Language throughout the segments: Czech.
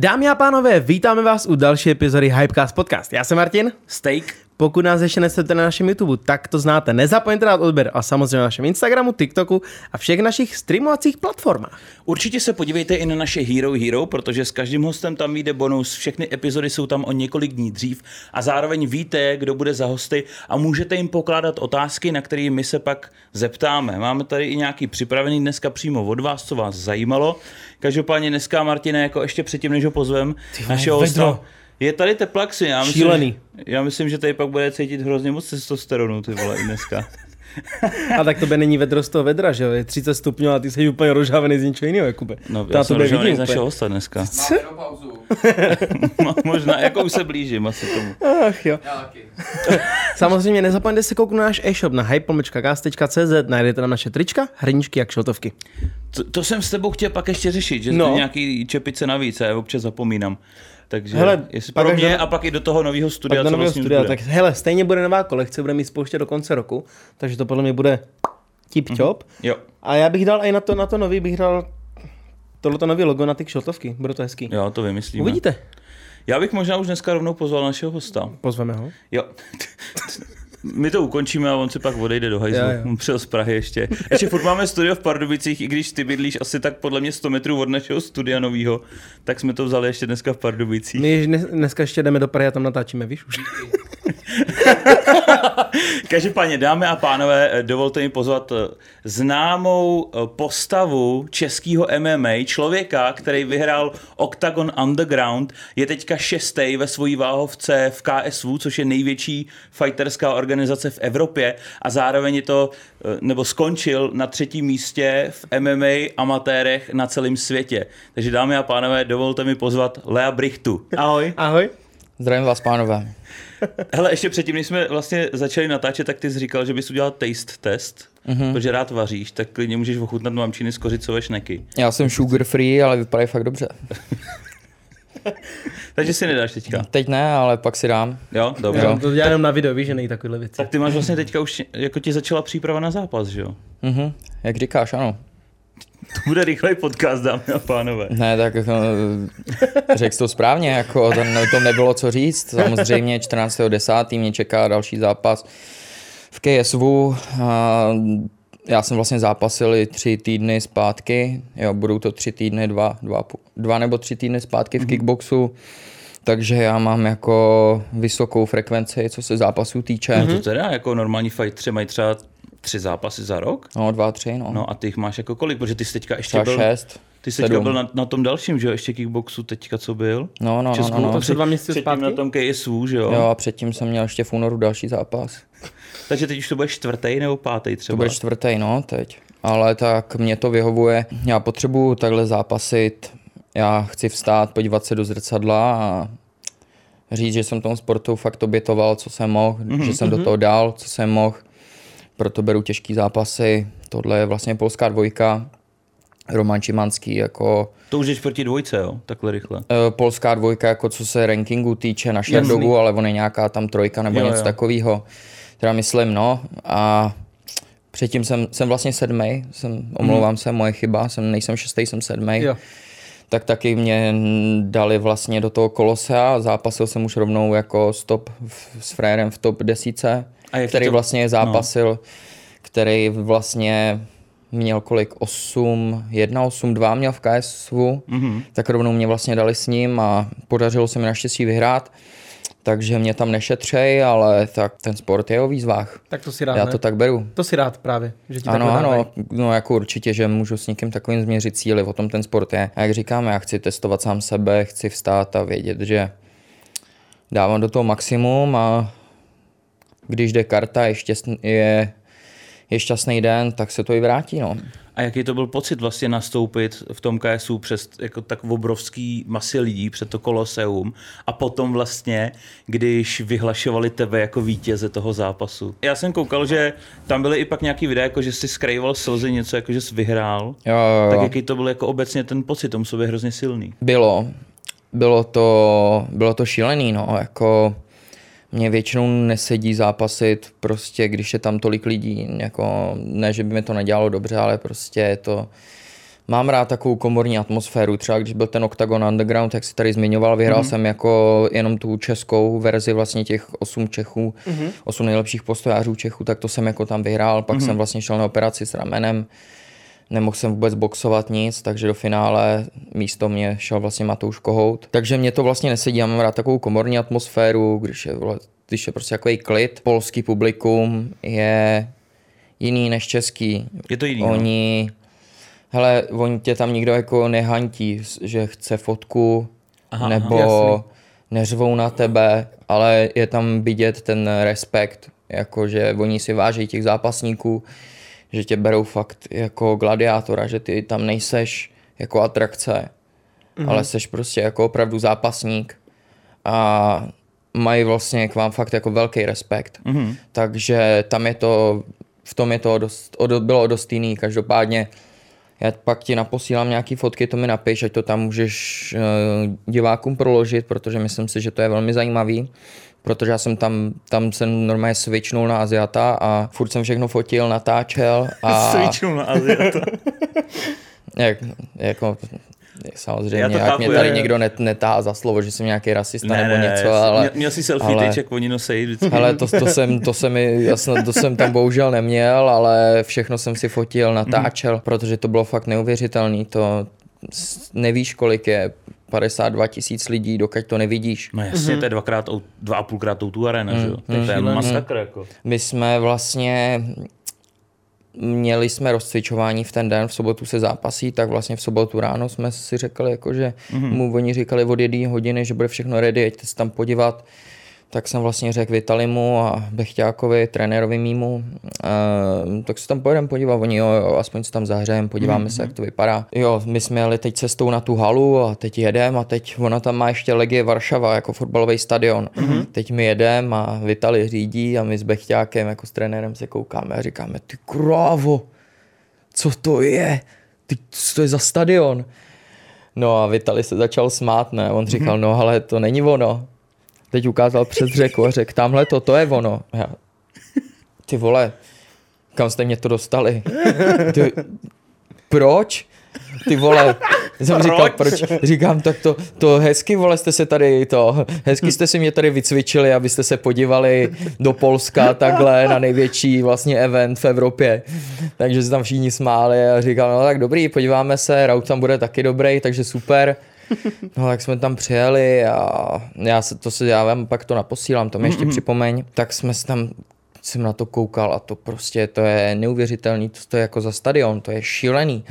Dámy a pánové, vítáme vás u další epizody Hypecast Podcast. Já jsem Martin. Steak. Pokud nás ještě nesledujete na našem YouTube, tak to znáte. Nezapomeňte dát odběr a samozřejmě na našem Instagramu, TikToku a všech našich streamovacích platformách. Určitě se podívejte i na naše Hero Hero, protože s každým hostem tam vyjde bonus, všechny epizody jsou tam o několik dní dřív a zároveň víte, kdo bude za hosty a můžete jim pokládat otázky, na které my se pak zeptáme. Máme tady i nějaký připravený dneska přímo od vás, co vás zajímalo. Každopádně dneska, Martine, jako ještě předtím, než ho pozvem, našeho hosta, je tady teplaxi. Já myslím, Šílený. Že, já myslím, že tady pak bude cítit hrozně moc testosteronu, ty vole, i dneska. A tak to by není vedro z toho vedra, že jo? Je 30 stupňů a ty jsi úplně rozžávený z něčeho jiného, Jakube. No, To já jsem rozžávaný z našeho hosta dneska. Pauzu. Možná, jako už se blížím asi tomu. Ach jo. Já taky. Samozřejmě nezapomeňte se kouknout na náš e-shop na hypomečka.cz, najdete tam naše trička, hrníčky a kšeltovky. To, to jsem s tebou chtěl pak ještě řešit, že No. nějaký čepice navíc, a já občas zapomínám. Takže Hele, jestli pro mě do- a pak i do toho nového studia, do co nového vlastně studia, bude. tak hele, stejně bude nová kolekce, bude mít spouště do konce roku, takže to podle mě bude tip top. Jo, A já bych dal i na to, na to nový, bych dal tohleto nový logo na ty kšeltovky, bude to hezký. jo, to vymyslíme. Uvidíte, Já bych možná už dneska rovnou pozval našeho hosta. pozveme ho. Jo. My to ukončíme a on si pak odejde do hajzlu. On přijel z Prahy ještě. Ještě furt máme studio v Pardubicích, i když ty bydlíš asi tak podle mě 100 metrů od našeho studia novýho, tak jsme to vzali ještě dneska v Pardubicích. My dnes, dneska ještě jdeme do Prahy a tam natáčíme, víš už. Každopádně, dámy a pánové, dovolte mi pozvat eh, známou eh, postavu českého MMA, člověka, který vyhrál Octagon Underground, je teďka šestý ve svojí váhovce v KSV, což je největší fighterská organizace v Evropě a zároveň je to, eh, nebo skončil na třetím místě v MMA amatérech na celém světě. Takže dámy a pánové, dovolte mi pozvat Lea Brichtu. Ahoj. Ahoj. Zdravím vás, pánové. Hele, ještě předtím, než jsme vlastně začali natáčet, tak ty jsi říkal, že bys udělal taste test, mm-hmm. protože rád vaříš, tak klidně můžeš ochutnat mamčiny z kořicové šneky. Já jsem sugar free, ale vypadají fakt dobře. Takže si nedáš teďka. Teď ne, ale pak si dám. Jo, dobře. Já to dělám jenom na video, víš, že nej takovéhle věci. Tak ty máš vlastně teďka už, jako ti začala příprava na zápas, že jo? Mhm, jak říkáš, ano. To bude rychlej podcast, dámy a pánové. Ne, tak jako, řekl to správně, jako ten, to nebylo co říct. Samozřejmě 14.10. mě čeká další zápas v KSV. A já jsem vlastně zápasil i tři týdny zpátky, jo, budou to tři týdny, dva, dva, dva nebo tři týdny zpátky v kickboxu. Takže já mám jako vysokou frekvenci, co se zápasů týče. No to teda, jako normální fightři mají třeba tři zápasy za rok? No, dva, tři, no. No a ty jich máš jako kolik? Protože ty jsi teďka ještě Třeba byl, šest, ty jsi teďka byl na, na, tom dalším, že jo? Ještě kickboxu teďka, co byl? No, no, no, Česku, no, no. To jsou dva měsíce Předtím zpátky? na tom KSV, že jo? Jo, a předtím jsem měl ještě v únoru další zápas. Takže teď už to bude čtvrtý nebo pátý třeba? To bude čtvrtý, no, teď. Ale tak mě to vyhovuje. Já potřebuju takhle zápasit. Já chci vstát, podívat se do zrcadla a říct, že jsem tomu sportu fakt obětoval, co jsem mohl, mm-hmm. že jsem do toho dal, co jsem mohl. Proto beru těžký zápasy. Tohle je vlastně polská dvojka. Roman Čimanský jako To už je čtvrtí dvojce, jo? Takhle rychle. Eh, polská dvojka, jako co se rankingu týče na Sherdogu, ale on je nějaká tam trojka nebo Jo, něco jo. takového. Teda myslím, no. A předtím jsem, jsem vlastně sedmý, jsem, omlouvám se, moje chyba, jsem, nejsem šestý, jsem sedmý. Jo. Tak taky mě dali vlastně do toho kolosea, zápasil jsem už rovnou jako stop s frérem v top desíce, A který to- vlastně zápasil, no. který vlastně měl kolik, 8, 1, 8, 2 měl v KSV, mm-hmm. tak rovnou mě vlastně dali s ním a podařilo se mi naštěstí vyhrát, takže mě tam nešetřej, ale tak ten sport je o výzvách. Tak to si rád, Já ne? to tak beru. To si rád právě, že ti Ano, takhle dávají. ano, no jako určitě, že můžu s někým takovým změřit cíly, o tom ten sport je. A jak říkám, já chci testovat sám sebe, chci vstát a vědět, že dávám do toho maximum a když jde karta, je, šťastný, je, je šťastný den, tak se to i vrátí, no. A jaký to byl pocit vlastně nastoupit v tom KSU přes jako tak obrovský masy lidí před to koloseum a potom vlastně, když vyhlašovali tebe jako vítěze toho zápasu. Já jsem koukal, že tam byly i pak nějaký videa, jako že jsi skrýval slzy, něco jako že jsi vyhrál. Jo, jo, Tak jo. jaký to byl jako obecně ten pocit, tom sobě hrozně silný. Bylo. Bylo to, bylo to šílený, no, jako mě většinou nesedí zápasit, prostě když je tam tolik lidí, jako ne, že by mi to nedělalo dobře, ale prostě je to Mám rád takovou komorní atmosféru, třeba když byl ten Octagon Underground, jak si tady zmiňoval, vyhrál mm-hmm. jsem jako jenom tu českou verzi vlastně těch osm Čechů, mm-hmm. osm nejlepších postojářů Čechů, tak to jsem jako tam vyhrál, pak mm-hmm. jsem vlastně šel na operaci s ramenem, nemohl jsem vůbec boxovat nic, takže do finále místo mě šel vlastně Matouš Kohout. Takže mě to vlastně nesedí, já mám rád takovou komorní atmosféru, když je, když je prostě takový klid. Polský publikum je jiný než český. Je to jiný, no. Oni, no. hele, oni tě tam nikdo jako nehantí, že chce fotku, aha, nebo aha, neřvou na tebe, ale je tam vidět ten respekt, jako že oni si váží těch zápasníků, že tě berou fakt jako gladiátora, že ty tam nejseš jako atrakce, mm-hmm. ale seš prostě jako opravdu zápasník a mají vlastně k vám fakt jako velký respekt. Mm-hmm. Takže tam je to, v tom je to dost, o, bylo dost jiný. Každopádně já pak ti naposílám nějaký fotky, to mi napiš, ať to tam můžeš uh, divákům proložit, protože myslím si, že to je velmi zajímavý protože já jsem tam, tam jsem normálně switchnul na Aziata a furt jsem všechno fotil, natáčel a... switchnul na Aziata. jak, jako, Samozřejmě, jak mě tady je. někdo net, netá za slovo, že jsem nějaký rasista ne, nebo něco, ale... Měl, měl jsi selfie ale, tyček, oni nosí vždycky. Ale to, to, jsem, to, jsem, jasno, to jsem tam bohužel neměl, ale všechno jsem si fotil, natáčel, mm. protože to bylo fakt neuvěřitelné. To nevíš, kolik je 52 tisíc lidí, dokud to nevidíš. No jasně, mm-hmm. to je dvakrát, dva a půlkrát tu arena, mm, že jo? Mm, to je mm, masakr, jako. My jsme vlastně měli jsme rozcvičování v ten den, v sobotu se zápasí, tak vlastně v sobotu ráno jsme si řekli, jako, že mm-hmm. mu oni říkali od jedné hodiny, že bude všechno ready, jeďte se tam podívat tak jsem vlastně řekl Vitalimu a Bechťákovi, trenérovi mýmu, uh, tak se tam pojedeme podívat, oni jo, jo aspoň se tam zahřejeme, podíváme mm-hmm. se, jak to vypadá. Jo, my jsme jeli teď cestou na tu halu a teď jedeme a teď ona tam má ještě Legie Varšava jako fotbalový stadion. Mm-hmm. Teď my jedeme a Vitali řídí a my s Bechťákem jako s trenérem se koukáme a říkáme, ty krávo, co to je? Ty, co to je za stadion? No a Vitali se začal smát, ne? On říkal, mm-hmm. no ale to není ono teď ukázal přes řeku a řekl, tamhle to, to je ono. Já, ty vole, kam jste mě to dostali? Ty, proč? Ty vole, jsem říkal, proč? Říkám, tak to, to hezky, vole, jste se tady, to, hezky jste si mě tady vycvičili, abyste se podívali do Polska takhle na největší vlastně event v Evropě. Takže se tam všichni smáli a říkal, no tak dobrý, podíváme se, Raut tam bude taky dobrý, takže super. No tak jsme tam přijeli a já se to se já vám pak to naposílám, to mi ještě mm-hmm. připomeň. Tak jsme se tam jsem na to koukal a to prostě, to je neuvěřitelný, to, to je jako za stadion, to je šílený.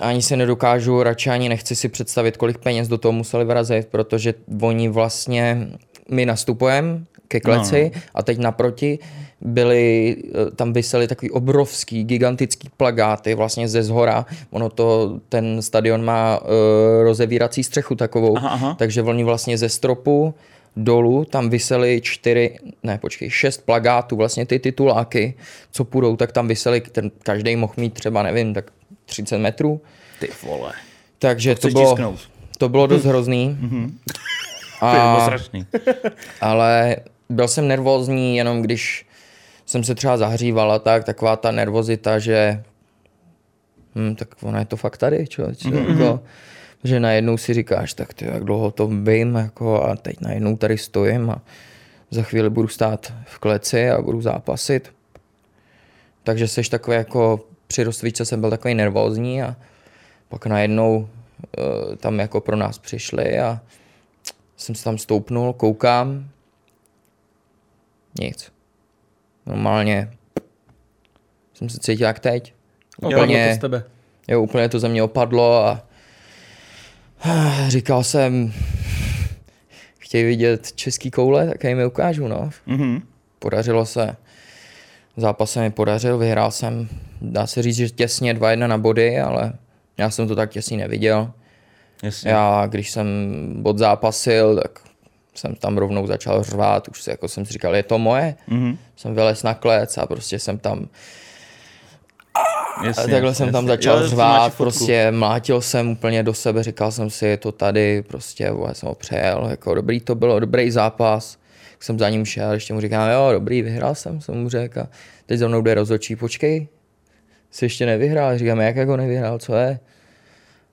Ani se nedokážu, radši ani nechci si představit, kolik peněz do toho museli vrazit, protože oni vlastně, my nastupujeme ke kleci no. a teď naproti byly, eh, tam vysely takový obrovský, gigantický plagáty vlastně ze zhora. Ono to, ten stadion má uh, rozevírací střechu takovou, aha, aha. takže oni vlastně ze stropu dolů tam vysely čtyři, ne počkej, šest plagátů, vlastně ty tituláky, co půjdou, tak tam vysely, ten, každý mohl mít třeba, nevím, tak 30 metrů. Ty vole. Takže to, to bylo, to bylo dost hrozný. Mm-hmm. A, to strašný. ale byl jsem nervózní jenom když jsem se třeba zahřívala tak, taková ta nervozita, že hm, tak ono je to fakt tady, člověče, mm-hmm. jako, že najednou si říkáš, tak ty, jak dlouho to vím, jako, a teď najednou tady stojím a za chvíli budu stát v kleci a budu zápasit. Takže jsi takový jako při rozcvičce jsem byl takový nervózní a pak najednou uh, tam jako pro nás přišli a jsem se tam stoupnul, koukám, nic normálně jsem se cítil jak teď. Úplně, jo, to z tebe. Jo, úplně to ze mě opadlo a říkal jsem, chtějí vidět český koule, tak jim je ukážu, no. Mm-hmm. Podařilo se. Zápas se mi podařil, vyhrál jsem, dá se říct, že těsně 2-1 na body, ale já jsem to tak těsně neviděl. Jasně. Já, když jsem zápasil, tak jsem tam rovnou začal řvát, už se, jako jsem si říkal, je to moje. Mm-hmm. Jsem vylez na klec a prostě jsem tam Jasně, a takhle jasně, jsem tam jasně. začal jo, řvát, prostě mlátil jsem úplně do sebe, říkal jsem si, je to tady, prostě, já jsem ho přejel, jako dobrý to bylo, dobrý zápas, jsem za ním šel, ještě mu říkám, jo, dobrý, vyhrál jsem, jsem mu řekl, teď za mnou jde rozhodčí, počkej, jsi ještě nevyhrál, říkám, jak jako nevyhrál, co je?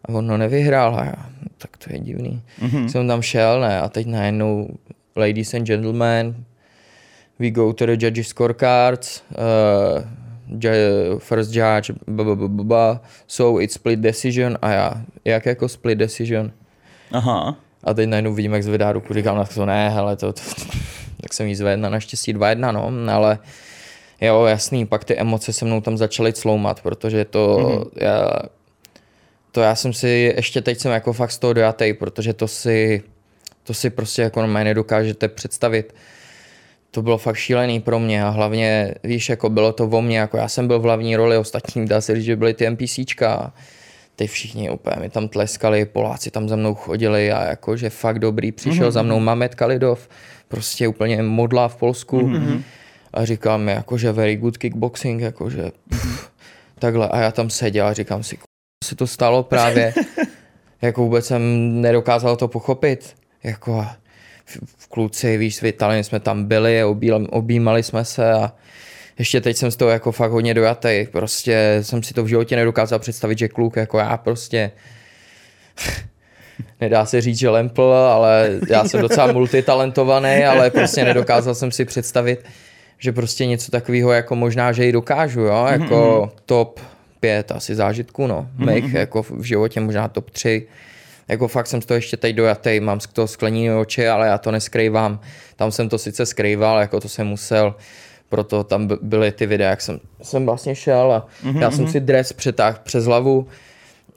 A on no nevyhrál a já, no, tak to je divný. Mm-hmm. Jsem tam šel, ne, a teď najednou ladies and gentlemen, we go to the judges scorecards, uh, ju- first judge, blah, so it's split decision a já, jak jako split decision? Aha. A teď najednou vidím, jak zvedá ruku, říkám, na to ne, hele, to, to, to tak jsem jí zvedl, naštěstí 2-1, no, ale jo, jasný, pak ty emoce se mnou tam začaly cloumat, protože to, mm-hmm. já, to já jsem si, ještě teď jsem jako fakt z toho dojatej, protože to si, to si prostě jako normálně nedokážete představit. To bylo fakt šílený pro mě a hlavně, víš, jako bylo to o mně, jako já jsem byl v hlavní roli, ostatní dá se říct, že byly ty NPCčka ty všichni úplně mi tam tleskali, Poláci tam za mnou chodili a jakože fakt dobrý, přišel mm-hmm. za mnou Mamet Kalidov, prostě úplně modlá v Polsku mm-hmm. a říkal mi jakože very good kickboxing, jakože pff, takhle a já tam seděl a říkám si, se to stalo právě, jako vůbec jsem nedokázal to pochopit, jako v kluci, víš, s Vitalem jsme tam byli, objímali jsme se a ještě teď jsem z toho jako fakt hodně dojatý. Prostě jsem si to v životě nedokázal představit, že kluk jako já prostě nedá se říct, že lempl, ale já jsem docela multitalentovaný, ale prostě nedokázal jsem si představit, že prostě něco takového jako možná, že i dokážu, jo, mhm, jako mm-hmm. top pět asi zážitků, no, mých mm-hmm. jako v životě možná top tři, jako fakt jsem z toho ještě teď dojatý, mám z toho skleněné oči, ale já to neskrývám. Tam jsem to sice skrýval, jako to jsem musel, proto tam byly ty videa, jak jsem, jsem vlastně šel a mm-hmm. já jsem mhm. si dres přetáhl přes hlavu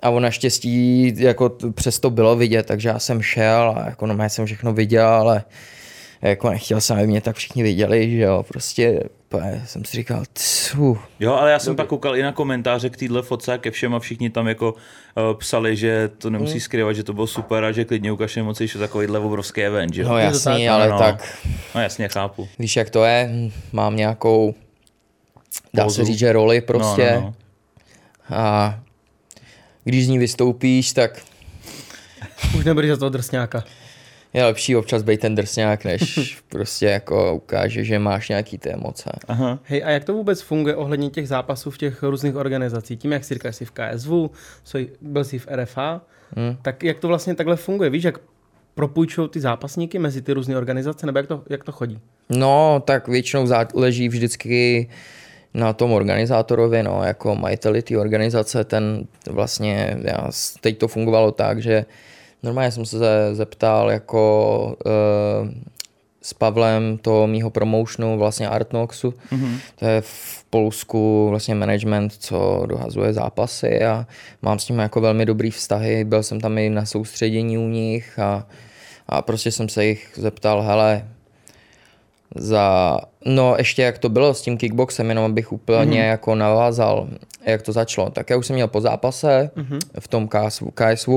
a on naštěstí jako přesto bylo vidět, takže já jsem šel a jako no, jsem všechno viděl, ale jako nechtěl jsem, aby mě tak všichni viděli, že jo, prostě jsem si říkal, tsu. Jo, ale já jsem pak koukal i na komentáře k téhle fotce a ke všem a všichni tam jako uh, psali, že to nemusí hmm. skrývat, že to bylo super a že klidně ukáž moci, že takovýhle obrovský event, že No jasný, ale no, tak. No jasně, chápu. Víš, jak to je, mám nějakou, dá Pozu. se říct, že roli prostě. No, no, no. A když z ní vystoupíš, tak... Už nebudeš za toho drsňáka je lepší občas být ten drsňák, než prostě jako ukáže, že máš nějaký ty emoce. Aha. Hej, a jak to vůbec funguje ohledně těch zápasů v těch různých organizacích? Tím, jak si říkáš, jsi v KSV, byl jsi v RFA, hmm. tak jak to vlastně takhle funguje? Víš, jak propůjčují ty zápasníky mezi ty různé organizace, nebo jak to, jak to chodí? No, tak většinou záleží vždycky na tom organizátorovi, no, jako majiteli té organizace, ten vlastně, já, teď to fungovalo tak, že Normálně jsem se zeptal jako uh, s Pavlem to mýho promotionu, vlastně Artnoxu. Mm-hmm. To je v Polsku vlastně management, co dohazuje zápasy a mám s nimi jako velmi dobrý vztahy. Byl jsem tam i na soustředění u nich a, a prostě jsem se jich zeptal, hele, za, no ještě jak to bylo s tím kickboxem, jenom abych úplně mm-hmm. jako navázal, jak to začalo. Tak já už jsem měl po zápase mm-hmm. v tom KSV, KSV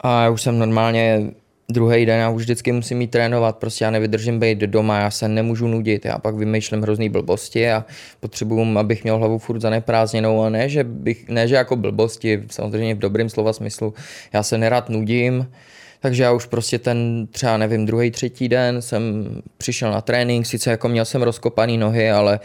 a já už jsem normálně druhý den, já už vždycky musím mít trénovat, prostě já nevydržím být doma, já se nemůžu nudit, já pak vymýšlím hrozný blbosti a potřebuju, abych měl hlavu furt zaneprázdněnou. A ne, že, bych, ne, že jako blbosti, samozřejmě v dobrém slova smyslu, já se nerad nudím, takže já už prostě ten třeba nevím, druhý, třetí den jsem přišel na trénink, sice jako měl jsem rozkopaný nohy, ale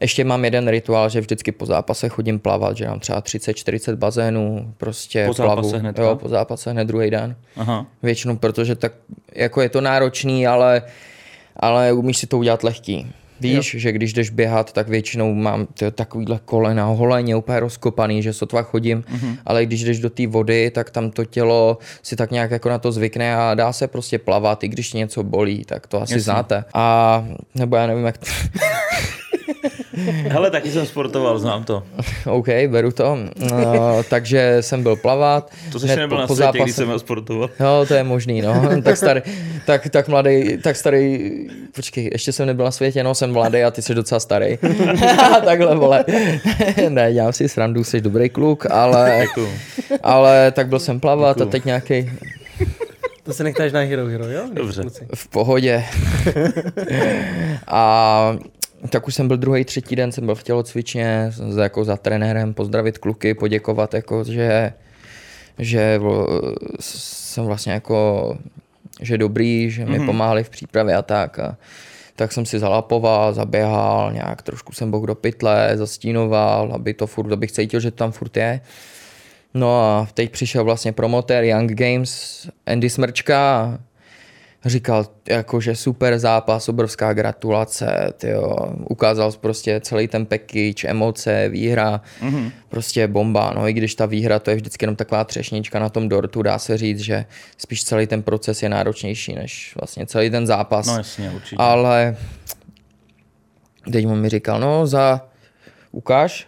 ještě mám jeden rituál, že vždycky po zápase chodím plavat, že mám třeba 30-40 bazénů, prostě po plavu. Zápase hned, jo, po zápase hned druhý den. Aha. Většinou, protože tak jako je to náročný, ale, ale umíš si to udělat lehký. Víš, jo. že když jdeš běhat, tak většinou mám tyjo, takovýhle kolena holeně úplně rozkopaný, že sotva chodím, mm-hmm. ale když jdeš do té vody, tak tam to tělo si tak nějak jako na to zvykne a dá se prostě plavat, i když něco bolí, tak to asi Jasně. znáte. A nebo já nevím, jak to... Hele, taky jsem sportoval, znám to. OK, beru to. No, takže jsem byl plavat. To jsi nebyl po, na světě, zápase... když jsem sportoval. No, to je možný, no. tak, starý, tak, tak mladý, tak starý, počkej, ještě jsem nebyl na světě, no, jsem mladý a ty jsi docela starý. Takhle, vole. ne, dělám si srandu, jsi dobrý kluk, ale, ale tak byl jsem plavat Děkuju. a teď nějaký to se nechtáš na Hero Hero, jo? Dobře. V pohodě. a tak už jsem byl druhý, třetí den, jsem byl v tělocvičně, za, jako za trenérem, pozdravit kluky, poděkovat, jako, že, že jsem vlastně jako, že dobrý, že mi mm-hmm. pomáhali v přípravě a tak. A, tak jsem si zalapoval, zaběhal, nějak trošku jsem boh do pytle, zastínoval, aby to furt, abych cítil, že to tam furt je. No a teď přišel vlastně promotér Young Games Andy Smrčka říkal, jako, že super zápas, obrovská gratulace, tyjo. ukázal prostě celý ten package, emoce, výhra, mm-hmm. prostě bomba, no i když ta výhra to je vždycky jenom taková třešnička na tom dortu, dá se říct, že spíš celý ten proces je náročnější než vlastně celý ten zápas. No jasně, určitě. Ale teď mu mi říkal, no za, ukáž,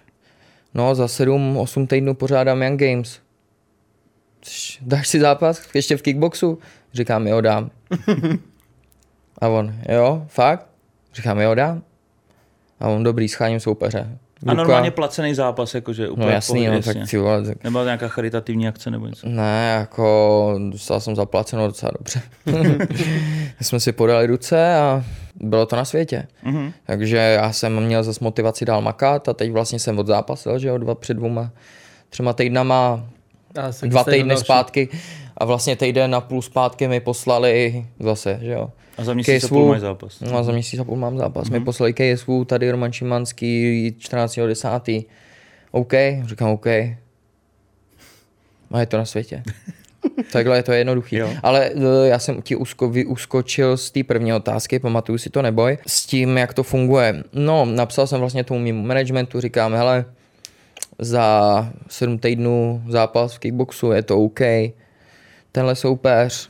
no za 7-8 týdnů pořádám Young Games. Dáš si zápas ještě v kickboxu? Říkám, jo, dám. A on, jo, fakt? Říkám, jo, dám. A on, dobrý, scháním soupeře. A normálně placený zápas, jakože úplně No jasný, pohodě, no, tak jasně. ty vole, tak Nebo nějaká charitativní akce nebo něco. Ne, jako dostal jsem zaplaceno docela dobře. jsme si podali ruce a bylo to na světě. Mhm. Takže já jsem měl zase motivaci dál makat a teď vlastně jsem odzápasil, že jo, dva před dvěma, třema týdnama, A se dva týdny další. zpátky a vlastně týden a půl zpátky mi poslali zase, že jo. A za měsíc a půl máš zápas. No a za měsíc a půl mám zápas. Mhm. Mm-hmm. Mi poslali KSV, tady Roman Šimanský 14.10. OK, říkám OK. A je to na světě. Takhle je to jednoduchý. Jo. Ale eh, já jsem ti usko, uskočil z té první otázky, pamatuju si to, neboj, s tím, jak to funguje. No, napsal jsem vlastně tomu mému managementu, říkám, hele, za 7 týdnů zápas v kickboxu, je to OK. Tenhle soupeř,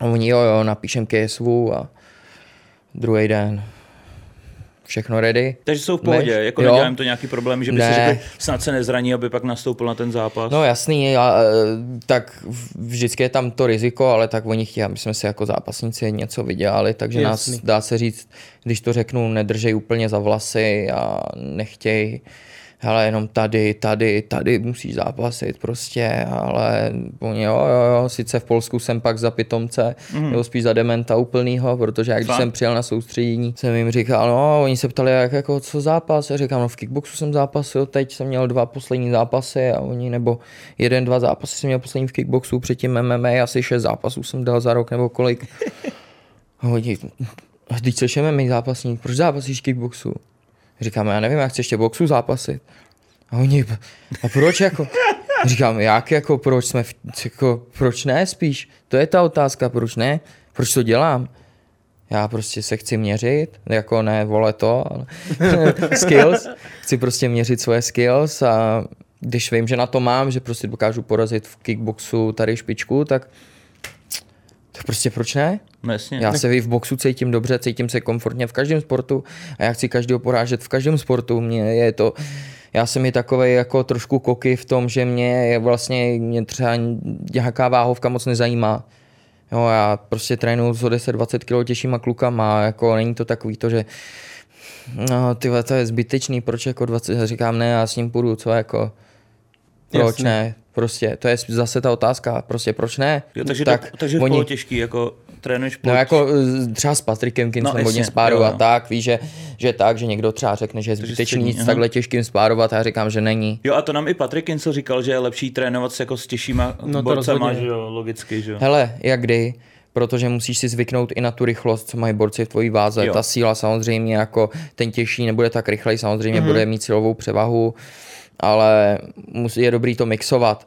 a oni jo, jo, napíšem KSV a druhý den všechno ready. Takže jsou v pohodě, Než- jako jo. nedělám to nějaký problém, že by si Ne. řekli, snad se nezraní, aby pak nastoupil na ten zápas. No jasný, a, e, tak vždycky je tam to riziko, ale tak oni chtějí, aby jsme si jako zápasníci něco vydělali, takže Jasný. nás, dá se říct, když to řeknu, nedržej úplně za vlasy a nechtěj hele, jenom tady, tady, tady musíš zápasit prostě, ale oni jo, jo, jo, sice v Polsku jsem pak za pitomce, mm. nebo spíš za dementa úplnýho, protože jak když jsem přijel na soustředění, jsem jim říkal, no, oni se ptali, jak, jako, co zápas, já říkám, no v kickboxu jsem zápasil, teď jsem měl dva poslední zápasy a oni, nebo jeden, dva zápasy jsem měl poslední v kickboxu, předtím MMA, asi šest zápasů jsem dal za rok, nebo kolik. A oni, a teď jsi MMA zápasník, proč zápasíš kickboxu? Říkám, já nevím, já chci ještě boxu zápasit. A oni, a proč jako? Říkám, jak jako proč jsme, v, jako, proč ne spíš? To je ta otázka, proč ne? Proč to dělám? Já prostě se chci měřit, jako ne vole to, ale skills. Chci prostě měřit svoje skills a když vím, že na to mám, že prostě dokážu porazit v kickboxu tady špičku, tak tak prostě proč ne? No jasně. Já se v boxu cítím dobře, cítím se komfortně v každém sportu a já chci každého porážet v každém sportu. Mě je to, já jsem i takový jako trošku koky v tom, že mě je vlastně mě třeba nějaká váhovka moc nezajímá. Jo, já prostě trénuju s 10-20 kg těžšíma klukama, jako není to takový to, že no ty to je zbytečný, proč jako 20, říkám ne, já s ním půjdu, co jako, proč Jasně. ne, prostě, to je zase ta otázka, prostě proč ne, Jo, takže, tak tak, takže oni- polotěžký, jako trénuješ No jako eh, třeba s Patrikem Kincem No, no, jasně, hodně spáru jo, a jo. tak, víš, že, že tak, že někdo třeba řekne, že je zbytečný nic takhle těžkým spárovat a já říkám, že není. Jo a to nám i Patrik Kincel říkal, že je lepší trénovat se jako s těžšíma No to borcema, rozhodně. že jo, logicky, že jo. Hele, jak kdy, protože musíš si zvyknout i na tu rychlost, co mají borci v tvojí váze. Jo. Ta síla samozřejmě jako ten těžší nebude tak rychlej, samozřejmě Mhm. mm-hmm. bude mít silovou převahu, ale musí, je dobrý to mixovat.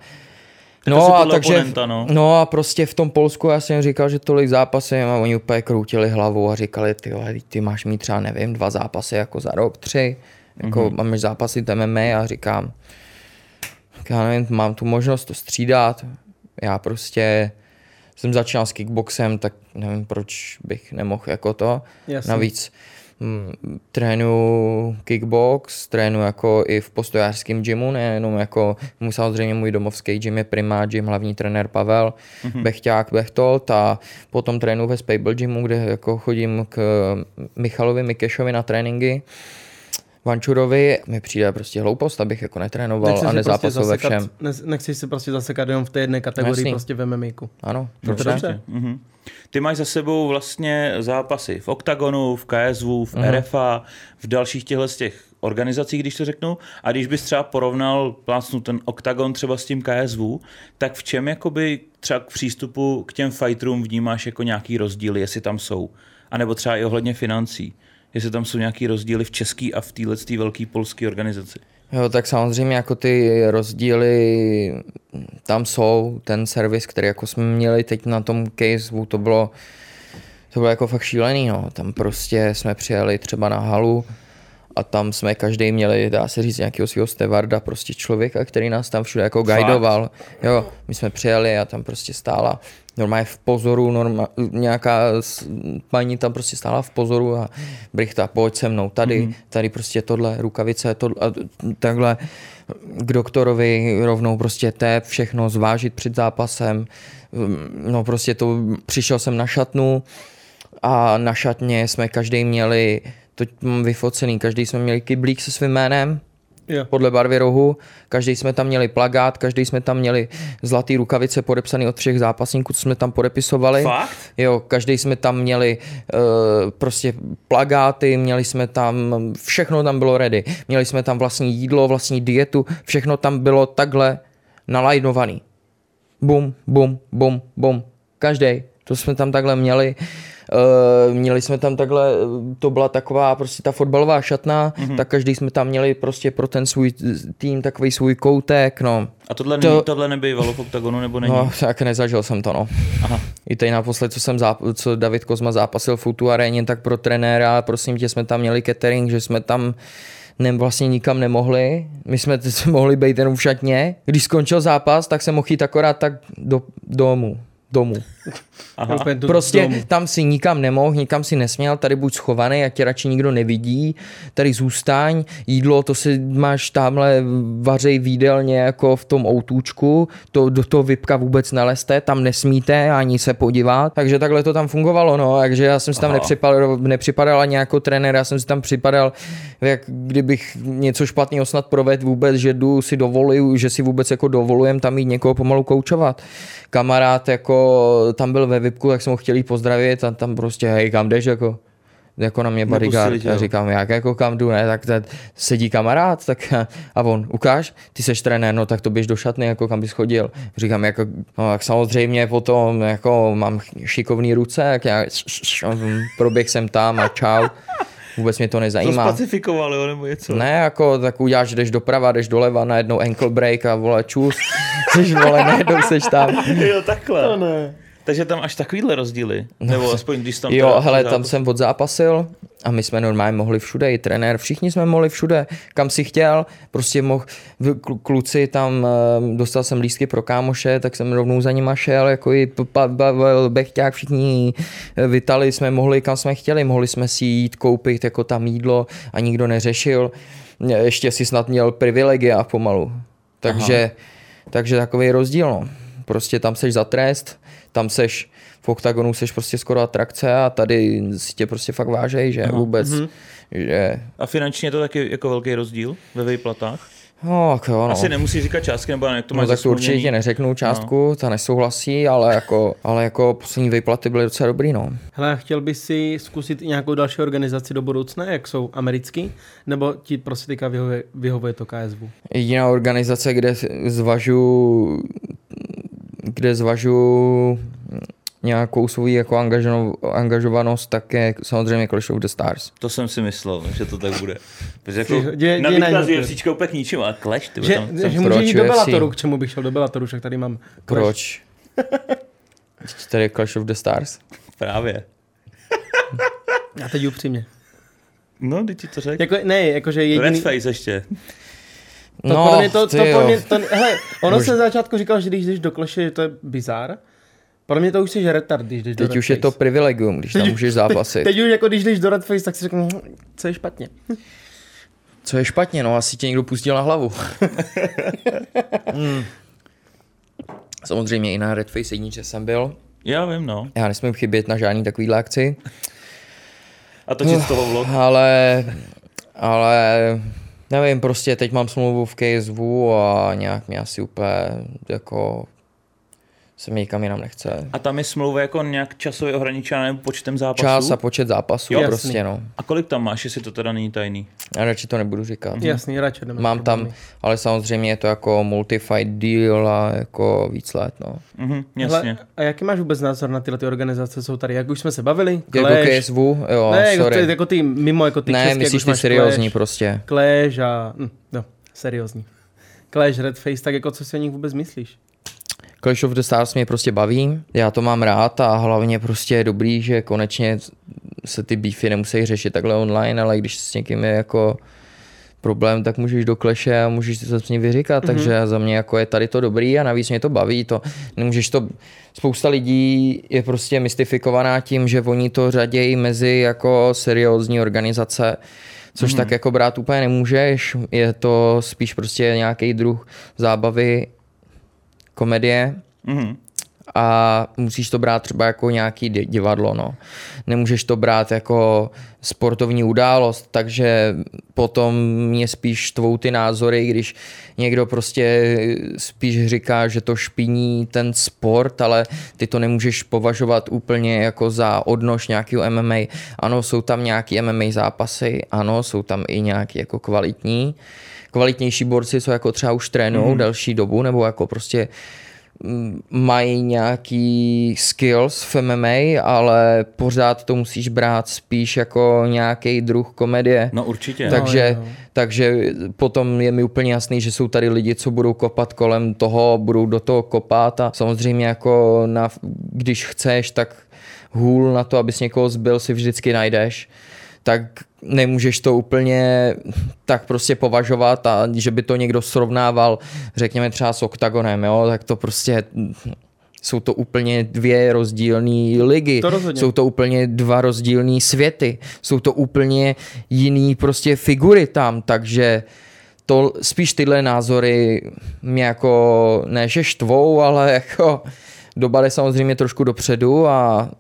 asi podle oponenta, no. no a prostě v tom Polsku já jsem říkal, že tolik zápasy a oni úplně kroutili hlavou a říkali, ty, ty máš mít třeba, nevím, dva zápasy jako za rok, tři, jako Mhm. mm-hmm. máme zápasy MMA a říkám, já nevím, mám tu možnost to střídat, já prostě jsem začínal s kickboxem, tak nevím, proč bych nemohl jako to. Jasně. Navíc hm, trénuju kickbox, trénuju jako i v postojářském gymu, nejenom jako, mu samozřejmě můj domovský gym je Prima gym, hlavní trenér Pavel, mm-hmm. Bechťák, Bechtold a potom trénuju ve Spable gymu, kde jako chodím k Michalovi Mikešovi na tréninky. Vančurovi mi přijde prostě hloupost, abych jako netrénoval Nechceš a si nezápasil ve zasekat- všem. ne- Nechceš si prostě zasekat jenom v té jedné kategorii, Jasný. prostě v MMA. Ano, No ne? dobře. Mhm. Ty máš za sebou vlastně zápasy v Octagonu, v KSV, v Mhm. RFA, v dalších těchto z těch organizacích, když to řeknu. A když bys třeba porovnal plácnu ten Octagon třeba s tím KSV, tak v čem jakoby třeba k přístupu k těm fighterům vnímáš jako nějaký rozdíly, jestli tam jsou? A nebo třeba i ohledně financí. Jestli tam jsou nějaký rozdíly v české a v téhle velké polské organizaci. Jo, tak samozřejmě jako ty rozdíly tam jsou. Ten servis, který jako jsme měli teď na tom case, to bylo, to bylo jako fakt šílený, no. Tam prostě jsme přijeli třeba na halu a tam jsme každý měli, dá se říct, nějakého svého stevarda, prostě člověka, který nás tam všude jako guidoval. Jo, my jsme přijeli a tam prostě stála normálně v pozoru, norma, nějaká paní tam prostě stála v pozoru a Brichta, pojď se mnou, tady, mm-hmm. tady prostě tohle, rukavice, to, a takhle k doktorovi rovnou prostě té všechno zvážit před zápasem. No prostě to, přišel jsem na šatnu a na šatně jsme každý měli, to mám vyfocený, každý jsme měli kyblík se svým jménem, Yeah. podle barvy rohu. Každý jsme tam měli plagát, každý jsme tam měli zlatý rukavice podepsaný od všech zápasníků, co jsme tam podepisovali. Fakt? Jo, každý jsme tam měli uh, prostě plagáty, měli jsme tam, všechno tam bylo ready. Měli jsme tam vlastní jídlo, vlastní dietu, všechno tam bylo takhle nalajnovaný. Bum, bum, bum, bum. Každý. To jsme tam takhle měli. Uh, měli jsme tam takhle, to byla taková prostě ta fotbalová šatna, mm-hmm. tak každý jsme tam měli prostě pro ten svůj tým takový svůj koutek, no. A tohle, to, tohle nebývalo v OKTAGONu, nebo není? No, tak nezažil jsem to, no. Aha. I teď naposled, co jsem záp- co David Kozma zápasil v Futu aréně, tak pro trenéra, prosím tě, jsme tam měli catering, že jsme tam ne, vlastně nikam nemohli. My jsme mohli být jenom v šatně. Když skončil zápas, tak se mohl jít akorát tak do domu domů. Aha. Prostě domů. tam si nikam nemohl, nikam si nesměl, tady buď schovaný, a tě radši nikdo nevidí, tady zůstaň, jídlo, to si máš tamhle vařej výdelně jako v tom outůčku, to do toho vypka vůbec nalezte, tam nesmíte ani se podívat, takže takhle to tam fungovalo, no, takže já jsem si tam nepřipadal, nepřipadal ani jako trenér, já jsem si tam připadal, jak kdybych něco špatného snad provedl vůbec, že jdu si dovoluju, že si vůbec jako dovolujem tam jít někoho pomalu koučovat. Kamarád jako tam byl ve VIPku, jak jsem ho chtěl pozdravit a tam prostě, hej, kam jdeš, jako jako na mě bodyguard. Já říkám, jak jako kam jdu, ne, tak sedí kamarád, tak a on, ukáž, ty seš trenér, no tak to běž do šatny, jako kam bys chodil. Říkám, jako, no, tak samozřejmě potom, jako mám šikovný ruce, jak já proběh jsem tam a čau. Vůbec mě to nezajímá. To specifikoval, jo, nebo něco? Ne, jako tak uděláš, jdeš doprava, jdeš doleva, najednou ankle break a vole čus. Jsi vole, najednou seš tam. jo, takhle. To ne. Takže tam až takovýhle rozdíly? No, Nebo aspoň když tam... Jo, hele, tam jsem odzápasil a my jsme normálně mohli všude, i trenér, všichni jsme mohli všude, kam si chtěl, prostě mohl, kluci tam, ehm, dostal jsem lístky pro kámoše, tak jsem rovnou za nima šel, jako i Pavel, Bechťák, všichni eh, vytali jsme mohli, kam jsme chtěli, mohli jsme si jít koupit jako tam jídlo a nikdo neřešil, ještě si snad měl privilegia pomalu, takže, takže takový rozdíl, no. Prostě tam seš za trest, tam seš v oktagonu seš prostě skoro atrakce a tady si tě prostě fakt vážej, že Aha. vůbec. Mm-hmm. Že... A finančně je to taky jako velký rozdíl ve výplatách? No, tak jo, no. Asi nemusí říkat částky, nebo jak to no, tak to určitě neřeknu částku, no. ta nesouhlasí, ale jako, ale jako poslední výplaty byly docela dobrý, no. Hele, chtěl bys si zkusit i nějakou další organizaci do budoucna, jak jsou americký, nebo ti prostě teďka vyhovuje, vyhovuje to KSV? Jediná organizace, kde zvažu kde zvažu nějakou svou jako angažovanost, tak je samozřejmě Clash of the Stars. To jsem si myslel, že to tak bude. Protože jako dě, na výkaz je příčka úplně k ničemu, ale Clash, ty že, tam, že, že může jít do Bellatoru, k čemu bych šel do Bellatoru, však tady mám Clash. Proč? tady je Clash of the Stars. Právě. Já teď upřímně. No, ty ti to řekl. Jako, ne, jakože jediný... Red face ještě. To no, podle mě to, to, to, mě, to, hele, ono Mož... se na začátku říkal, že když jdeš do Clash, to je bizar. Podle mě to už jsi retard, když jdeš teď do Teď už je to privilegium, když teď, tam můžeš zápasit. Teď, teď už jako když jdeš do Red Face, tak si řeknu, hm, co je špatně. Co je špatně, no asi tě někdo pustil na hlavu. hmm. Samozřejmě i na Red Face jedničce jsem byl. Já vím, no. Já nesmím chybět na žádný takový akci. A točit z toho vlog. Ale, ale nevím, prostě teď mám smlouvu v KSV a nějak mě asi úplně jako se mi nikam jinam nechce. A tam je smlouva jako nějak časově ohraničená nebo počtem zápasů? Čas a počet zápasů jo, prostě, no. A kolik tam máš, jestli to teda není tajný? Já radši to nebudu říkat. Jasný, radši Mám tam, ale samozřejmě je to jako multi-fight deal a jako víc let, no. Mhm, jasně. Hele, a jaký máš vůbec názor na tyhle ty organizace, jsou tady, jak už jsme se bavili? Clash. Jako KSV, jo, ne, sorry. Jako, ty, jako ty, mimo jako ty ne, české, myslíš ty seriózní prostě. Clash a, hm, no. Seriózní. Clash, Redface, tak jako co si o nich vůbec myslíš? Clash of the Stars mě prostě baví, já to mám rád a hlavně prostě je dobrý, že konečně se ty beefy nemusí řešit takhle online, ale když s někým je jako problém, tak můžeš do kleše a můžeš se s ním vyříkat, mm-hmm. takže za mě jako je tady to dobrý a navíc mě to baví, to nemůžeš to, spousta lidí je prostě mystifikovaná tím, že oni to řadějí mezi jako seriózní organizace, což mm-hmm. tak jako brát úplně nemůžeš, je to spíš prostě nějaký druh zábavy, komedie, mm-hmm a musíš to brát třeba jako nějaký divadlo, no. Nemůžeš to brát jako sportovní událost, takže potom mě spíš tvou ty názory, když někdo prostě spíš říká, že to špiní ten sport, ale ty to nemůžeš považovat úplně jako za odnož nějakého MMA. Ano, jsou tam nějaký MMA zápasy, ano, jsou tam i nějaký jako kvalitní, kvalitnější borci, co jako třeba už trénují mm. delší dobu, nebo jako prostě mají nějaký skills v MMA, ale pořád to musíš brát spíš jako nějaký druh komedie. No určitě. Takže, no, takže potom je mi úplně jasný, že jsou tady lidi, co budou kopat kolem toho, budou do toho kopat a samozřejmě jako na, když chceš, tak hůl na to, abys někoho zbyl, si vždycky najdeš tak nemůžeš to úplně tak prostě považovat a že by to někdo srovnával, řekněme třeba s OKTAGONem, jo, tak to prostě jsou to úplně dvě rozdílné ligy. To jsou to úplně dva rozdílné světy. Jsou to úplně jiný prostě figury tam, takže to spíš tyhle názory mě jako ne že štvou, ale jako dobaly samozřejmě trošku dopředu a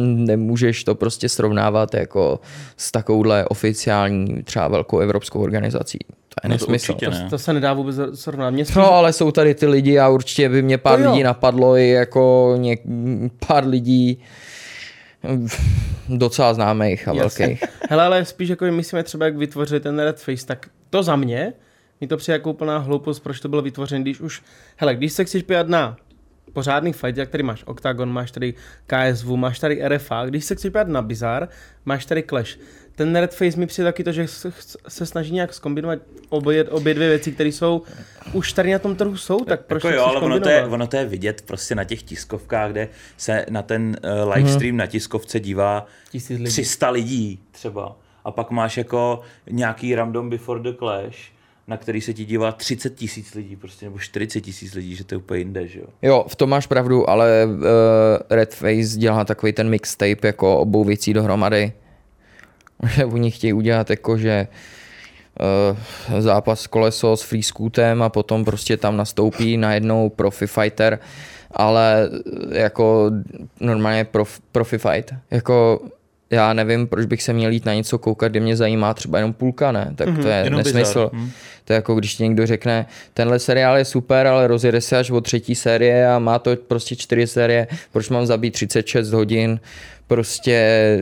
nemůžeš to prostě srovnávat jako s takovouhle oficiální třeba velkou evropskou organizací. To je no nesmysl. To, ne. to, to se nedá vůbec srovnat. Mě spíš... No ale jsou tady ty lidi a určitě by mě pár lidí napadlo i jako něk, pár lidí docela známých a Jasně. velkých. Hele, ale spíš jako myslíme třeba, jak vytvořit ten Red Face, tak to za mě mi to přijde jako úplná hloupost, proč to bylo vytvořené, když už, hele, když se chceš pojat na pořádný fight, jak tady máš Octagon, máš tady KSV, máš tady RFA, když se chceš na Bizar, máš tady Clash. Ten Red Face mi přijde taky to, že se snaží nějak skombinovat obě, obě dvě věci, které jsou už tady na tom trhu jsou, tak proč jako jo, ale ono to, je, ono to je vidět prostě na těch tiskovkách, kde se na ten uh, livestream hmm. na tiskovce dívá lidí. 300 lidí třeba. A pak máš jako nějaký random before the clash, na který se ti dívá 30 tisíc lidí, prostě, nebo 40 tisíc lidí, že to je úplně jinde, že jo? Jo, v tom máš pravdu, ale uh, Redface dělá takový ten mixtape jako obou věcí dohromady. Že oni chtějí udělat jako, že uh, zápas koleso s free scootem a potom prostě tam nastoupí najednou profi fighter, ale jako normálně prof, profi fight. Jako já nevím, proč bych se měl jít na něco koukat, kde mě zajímá třeba jenom půlka, ne? Tak mm-hmm, to je nesmysl. Mm. To je jako když ti někdo řekne, tenhle seriál je super, ale rozjede se až o třetí série a má to prostě čtyři série, proč mám zabít 36 hodin prostě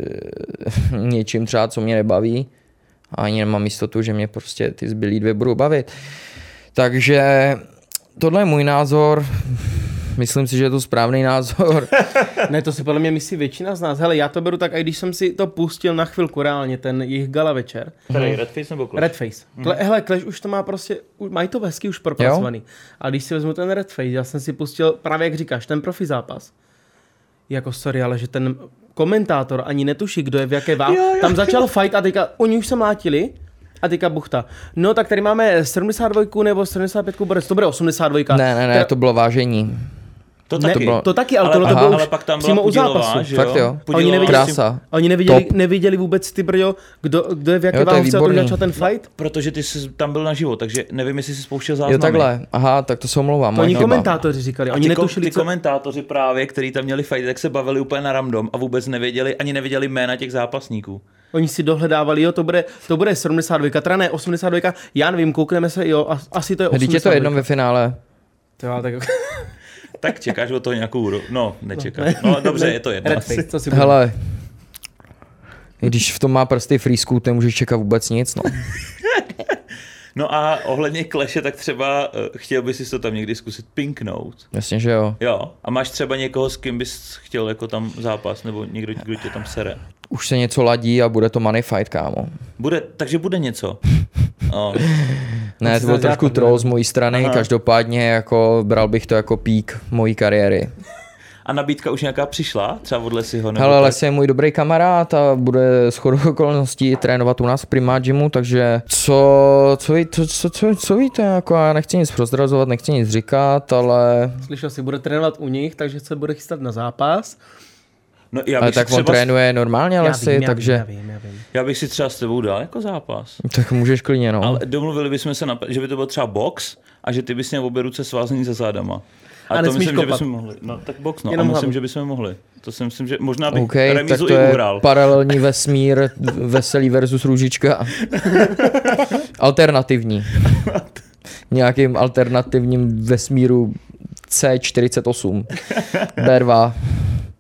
něčím třeba, co mě nebaví a ani nemám jistotu, že mě prostě ty zbylý dvě budou bavit. Takže tohle je můj názor. Myslím si, že je to správný názor. ne, to si podle mě myslí většina z nás. Hele, já to beru tak, i když jsem si to pustil na chvilku reálně, ten jejich gala večer. Hmm. Redface nebo Clash? Redface. Hmm. Kle, hele, Clash už to má prostě, mají to hezky už propracovaný. A když si vezmu ten Redface, já jsem si pustil, právě jak říkáš, ten profi zápas. Jako sorry, ale že ten komentátor ani netuší, kdo je v jaké váhu. Tam začal fight a teďka oni už se mlátili a teďka buchta. No tak tady máme 72 nebo 75 borec, to bude 82. Ne, ne, ne, to bylo vážení. To taky. Ne, to, bylo... to taky, ale, ale tohle to bylo ale pak tam přímo u zápasu. Že jo? Fakt jo. Oni neviděli, Krása. Oni neviděli, neviděli vůbec ty brjo, kdo, kdo je v jaké váhu to začal ten fight? No, protože ty jsi tam byl naživo, takže nevím, jestli jsi spouštěl záznamy. Jo takhle, aha, tak to se omlouvám. To oni komentátoři říkali, oni netušili, ty co... komentátoři právě, kteří tam měli fight, tak se bavili úplně na random a vůbec nevěděli, ani nevěděli jména těch zápasníků. Oni si dohledávali, jo, to bude, to bude 72, teda ne 82, já nevím, koukneme se, jo, asi to je 82. Teď je to jedno ve finále. To tak tak čekáš o to nějakou... No, nečekáš. No dobře, je to jedno. Face, co si Hele, když v tom má prsty free scoot, nemůžeš čekat vůbec nic, no. No a ohledně kleše, tak třeba uh, chtěl bys si to tam někdy zkusit pinknout. Jasně, že jo. Jo. A máš třeba někoho, s kým bys chtěl jako tam zápas, nebo někdo, kdo tě tam sere? Už se něco ladí a bude to money fight, kámo. Bude, takže bude něco. Oh. Ne, to byl trošku troll z mojí strany, Aha. každopádně jako bral bych to jako pík mojí kariéry. A nabídka už nějaká přišla? Třeba od Lesiho? Nebo Hele, tak? Les je můj dobrý kamarád a bude s chodou okolností trénovat u nás v Prima Gymu, takže co, co, ví, co, co, co, co víte, jako já nechci nic prozrazovat, nechci nic říkat, ale, Slyšel si, bude trénovat u nich, takže se bude chystat na zápas. No, já, ale bych si tak on třeba, trénuje normálně Já lesy, vím, já takže vím, já vím, já vím. já bych si třeba s tebou dal jako zápas. tak můžeš klidně, no. Ale domluvili bychom se, na, že by to byl třeba box a že ty bys měl obě ruce svázaný za zádama. A, A to myslím, že kopat. bychom mohli. No tak box, no. Jenom a myslím, hlavu. že bychom mohli. To si myslím, že možná bych OK, okay, tak remízu to i je uhrál. paralelní vesmír, veselý versus růžička. Alternativní. Nějakým alternativním vesmíru C48. B2.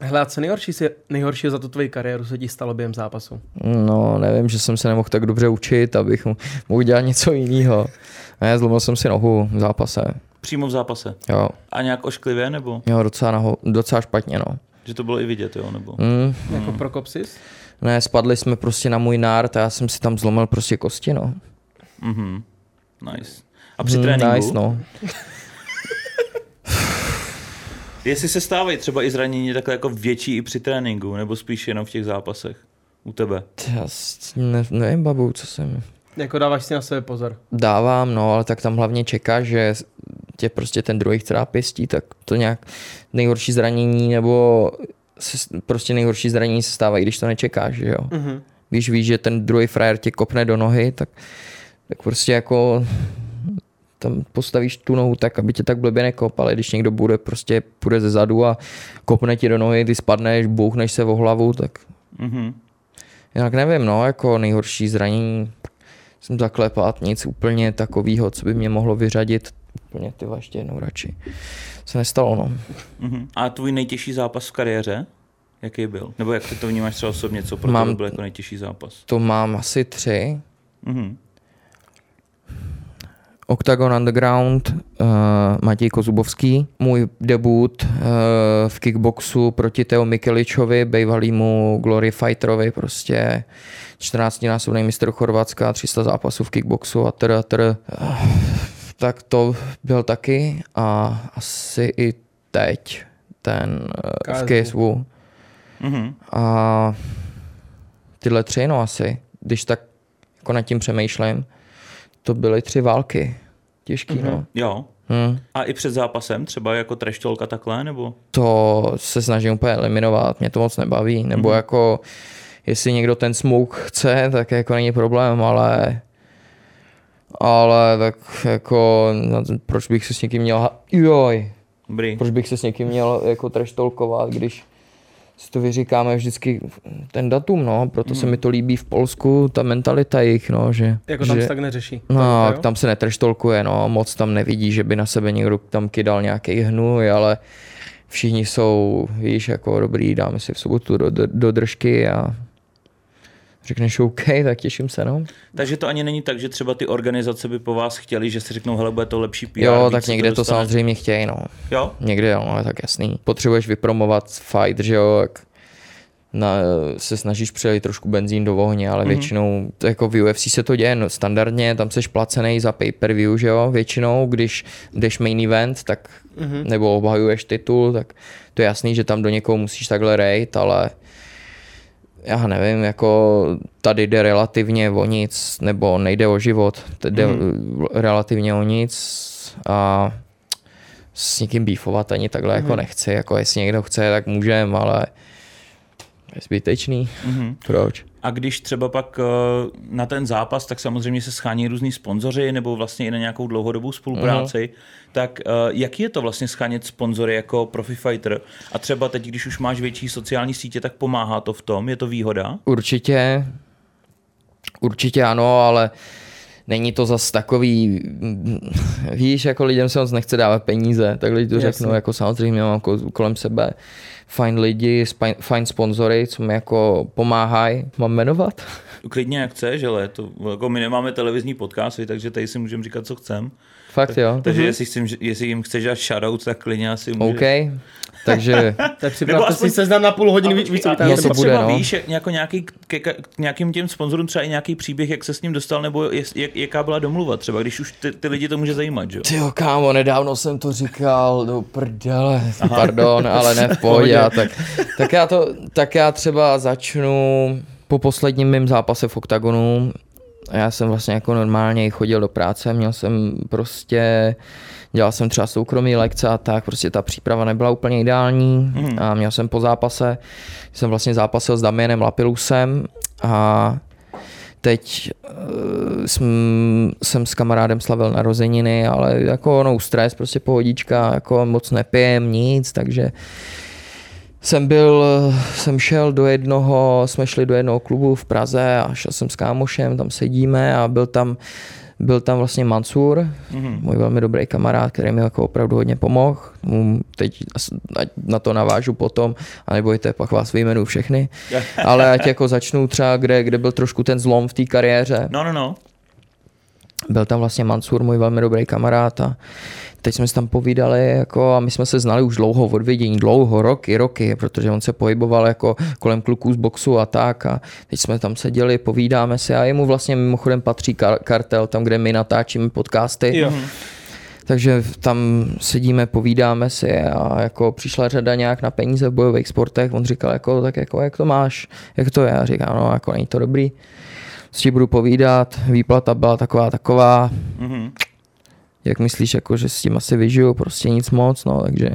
Hele, a co nejhorší, si, nejhorší za tu tvoji kariéru se ti stalo během zápasu? No, nevím, že jsem se nemohl tak dobře učit, abych mo- mohl dělat něco jiného. Ne, zlomil jsem si nohu v zápase. Přímo v zápase. Jo, A nějak ošklivě, nebo? jo docela, naho, docela špatně, no. Že to bylo i vidět, jo? Nebo? Mm, Jako prokopsis? ne, spadli jsme prostě na můj nárt a já jsem si tam zlomil prostě kosti, no. Mhm. Nice. A při Mm, tréninku? Nice, no. Jestli se stávají třeba i zranění takhle jako větší i při tréninku, nebo spíš jenom v těch zápasech? U tebe? Já ne, nevím, babu, co jsem... Jako dáváš si na sebe pozor. Dávám, no, ale tak tam hlavně čeká, že tě prostě ten druhý chce pěstí, tak to nějak nejhorší zranění, nebo se, prostě nejhorší zranění se stávají, když to nečekáš, že jo. Mhm. Když víš, že ten druhý frajer tě kopne do nohy, tak, tak prostě jako tam postavíš tu nohu tak, aby tě tak blbě nekop, ale když někdo bude prostě půjde ze zadu a kopne ti do nohy, ty spadneš, bouchneš se o hlavu, tak Mhm. Jinak nevím, no, jako nejhorší zranění jsem zaklepat, nic úplně takového, co by mě mohlo vyřadit. Úplně ty ještě jednou radši. Se nestalo, no. Mhm. A tvůj nejtěžší zápas v kariéře? Jaký byl? Nebo jak ty to vnímáš třeba osobně, co pro Mám- byl jako nejtěžší zápas? To mám asi tři. Mhm. Octagon Underground, uh, Matěj Kozubovský. Můj debut uh, v kickboxu proti Teo Mikeličovi, bývalýmu Glory Fighterovi, prostě 14-násobný mistr Chorvatska, 300 zápasů v kickboxu a tr, tr. Uh, tak to byl taky a asi i teď ten uh, v. KSW. Mhm. A tyhle tři, no asi, když tak jako nad tím přemýšlím, to byly tři války. Těžký, mm-hmm. no. Jo. Hm. A i před zápasem, třeba jako treštolka takhle, nebo? To se snažím úplně eliminovat, mě to moc nebaví, nebo mm-hmm. jako jestli někdo ten smoke chce, tak jako není problém, ale ale tak jako no, proč bych se s někým měl joj, Dobrý. proč bych se s někým měl jako treštolkovat, když si to vyříkáme vždycky ten datum, no, proto se mi to líbí v Polsku, ta mentalita jejich, no, že... Jako tam že, se tak neřeší. No, Tak, tam se netreštolkuje, no, moc tam nevidí, že by na sebe někdo tam kydal nějaký hnůj, ale všichni jsou, víš, jako dobrý, dáme si v sobotu do, do, do držky a řekneš OK, tak těším se, no. Takže to ani není tak, že třeba ty organizace by po vás chtěli, že si řeknou, hele, bude to lepší PR. jo, tak někde to, dostane. samozřejmě chtějí, no. Jo? Někde jo, no, je tak jasný. Potřebuješ vypromovat fight, že jo, jak na, se snažíš přelít trošku benzín do ohně, ale mm-hmm. většinou, to jako v UFC se to děje no, standardně, tam seš placený za pay-per-view, že jo, většinou, když jdeš main event, tak, mm-hmm. nebo obhajuješ titul, tak to je jasný, že tam do někoho musíš takhle rejt, ale já nevím, jako tady jde relativně o nic, nebo nejde o život, jde mm. relativně o nic a s někým beefovat ani takhle mm. jako nechci, jako jestli někdo chce, tak můžem, ale je zbytečný. Mhm. Proč? A když třeba pak eh, na ten zápas, tak samozřejmě se schání různí sponzoři nebo vlastně i na nějakou dlouhodobou spolupráci, tak eh, jaký je to vlastně schánět sponzory jako profi fighter? A třeba teď, když už máš větší sociální sítě, tak pomáhá to v tom? Je to výhoda? Určitě, určitě ano, ale není to zas takový, víš, jako lidem se moc nechce dávat peníze, tak lidi to Jasně. řeknou, jako samozřejmě mám ko- kolem sebe fajn lidi, fajn sponzory, co mi jako pomáhají. Mám jmenovat? Klidně jak chceš, ale to, jako my nemáme televizní podcasty, takže tady si můžeme říkat, co chcem. Fakt jo. Takže jestli, chcem, jestli jim chceš dát shoutout, tak klidně asi můžeš. OK, takže Tak připravte aspoň- si seznam na půl hodiny, víc, víc a to jestli bude, třeba no. víš, jak, jako nějaký, ke, ke, k nějakým těm sponzorům třeba i nějaký příběh, jak se s ním dostal, nebo jest, jak, jaká byla domluva třeba, když už ty, ty lidi to může zajímat, že jo? Tyjo, kámo, nedávno jsem to říkal, do prdele, pardon, ale ne v pohodě. Já, tak, tak, já to, tak já třeba začnu po posledním mém zápase v OKTAGONu. Já jsem vlastně jako normálně i chodil do práce, měl jsem prostě, dělal jsem třeba soukromý lekce a tak, prostě ta příprava nebyla úplně ideální a měl jsem po zápase, jsem vlastně zápasil s Damienem Lapilusem a Teď uh, jsem, jsem s kamarádem slavil narozeniny, ale jako no stres, prostě pohodička, jako moc nepijem, nic, takže jsem byl, jsem šel do jednoho, jsme šli do jednoho klubu v Praze a šel jsem s kámošem, tam sedíme a byl tam, byl tam vlastně Mansur, mm-hmm. můj velmi dobrý kamarád, který mi jako opravdu hodně pomohl. Teď na to navážu potom, a nebojte, pak vás vyjmenuju všechny. Ale ať jako začnu třeba, kde, kde byl trošku ten zlom v té kariéře. No, no, no. Byl tam vlastně Mansur, můj velmi dobrý kamarád a teď jsme se tam povídali jako, a my jsme se znali už dlouho od vidění, dlouho, roky, roky, protože on se pohyboval jako kolem kluků z boxu a tak a teď jsme tam seděli, povídáme se a jemu vlastně mimochodem patří kar- kartel, tam, kde my natáčíme podcasty. Jo. Takže tam sedíme, povídáme si a jako přišla řada nějak na peníze v bojových sportech. On říkal, jako, tak jako, jak to máš, jak to je? Já říkám, no, jako není to dobrý. S tím budu povídat, výplata byla taková, taková. Mhm. Jak myslíš, jako, že s tím asi vyžiju? Prostě nic moc, no, takže,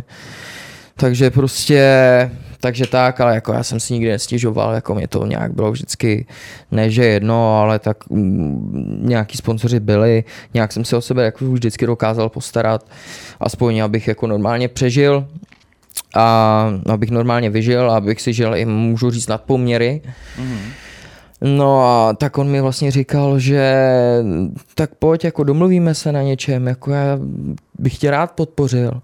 takže prostě, takže tak, ale jako já jsem si nikdy nestěžoval, jako mě to nějak bylo vždycky, ne že jedno, ale tak mm, nějaký sponzoři byli, nějak jsem se o sebe jako vždycky dokázal postarat, aspoň abych jako normálně přežil a abych normálně vyžil, abych si žil i můžu říct nadpoměry. No a tak on mi vlastně říkal, že tak pojď, jako domluvíme se na něčem, jako já bych tě rád podpořil.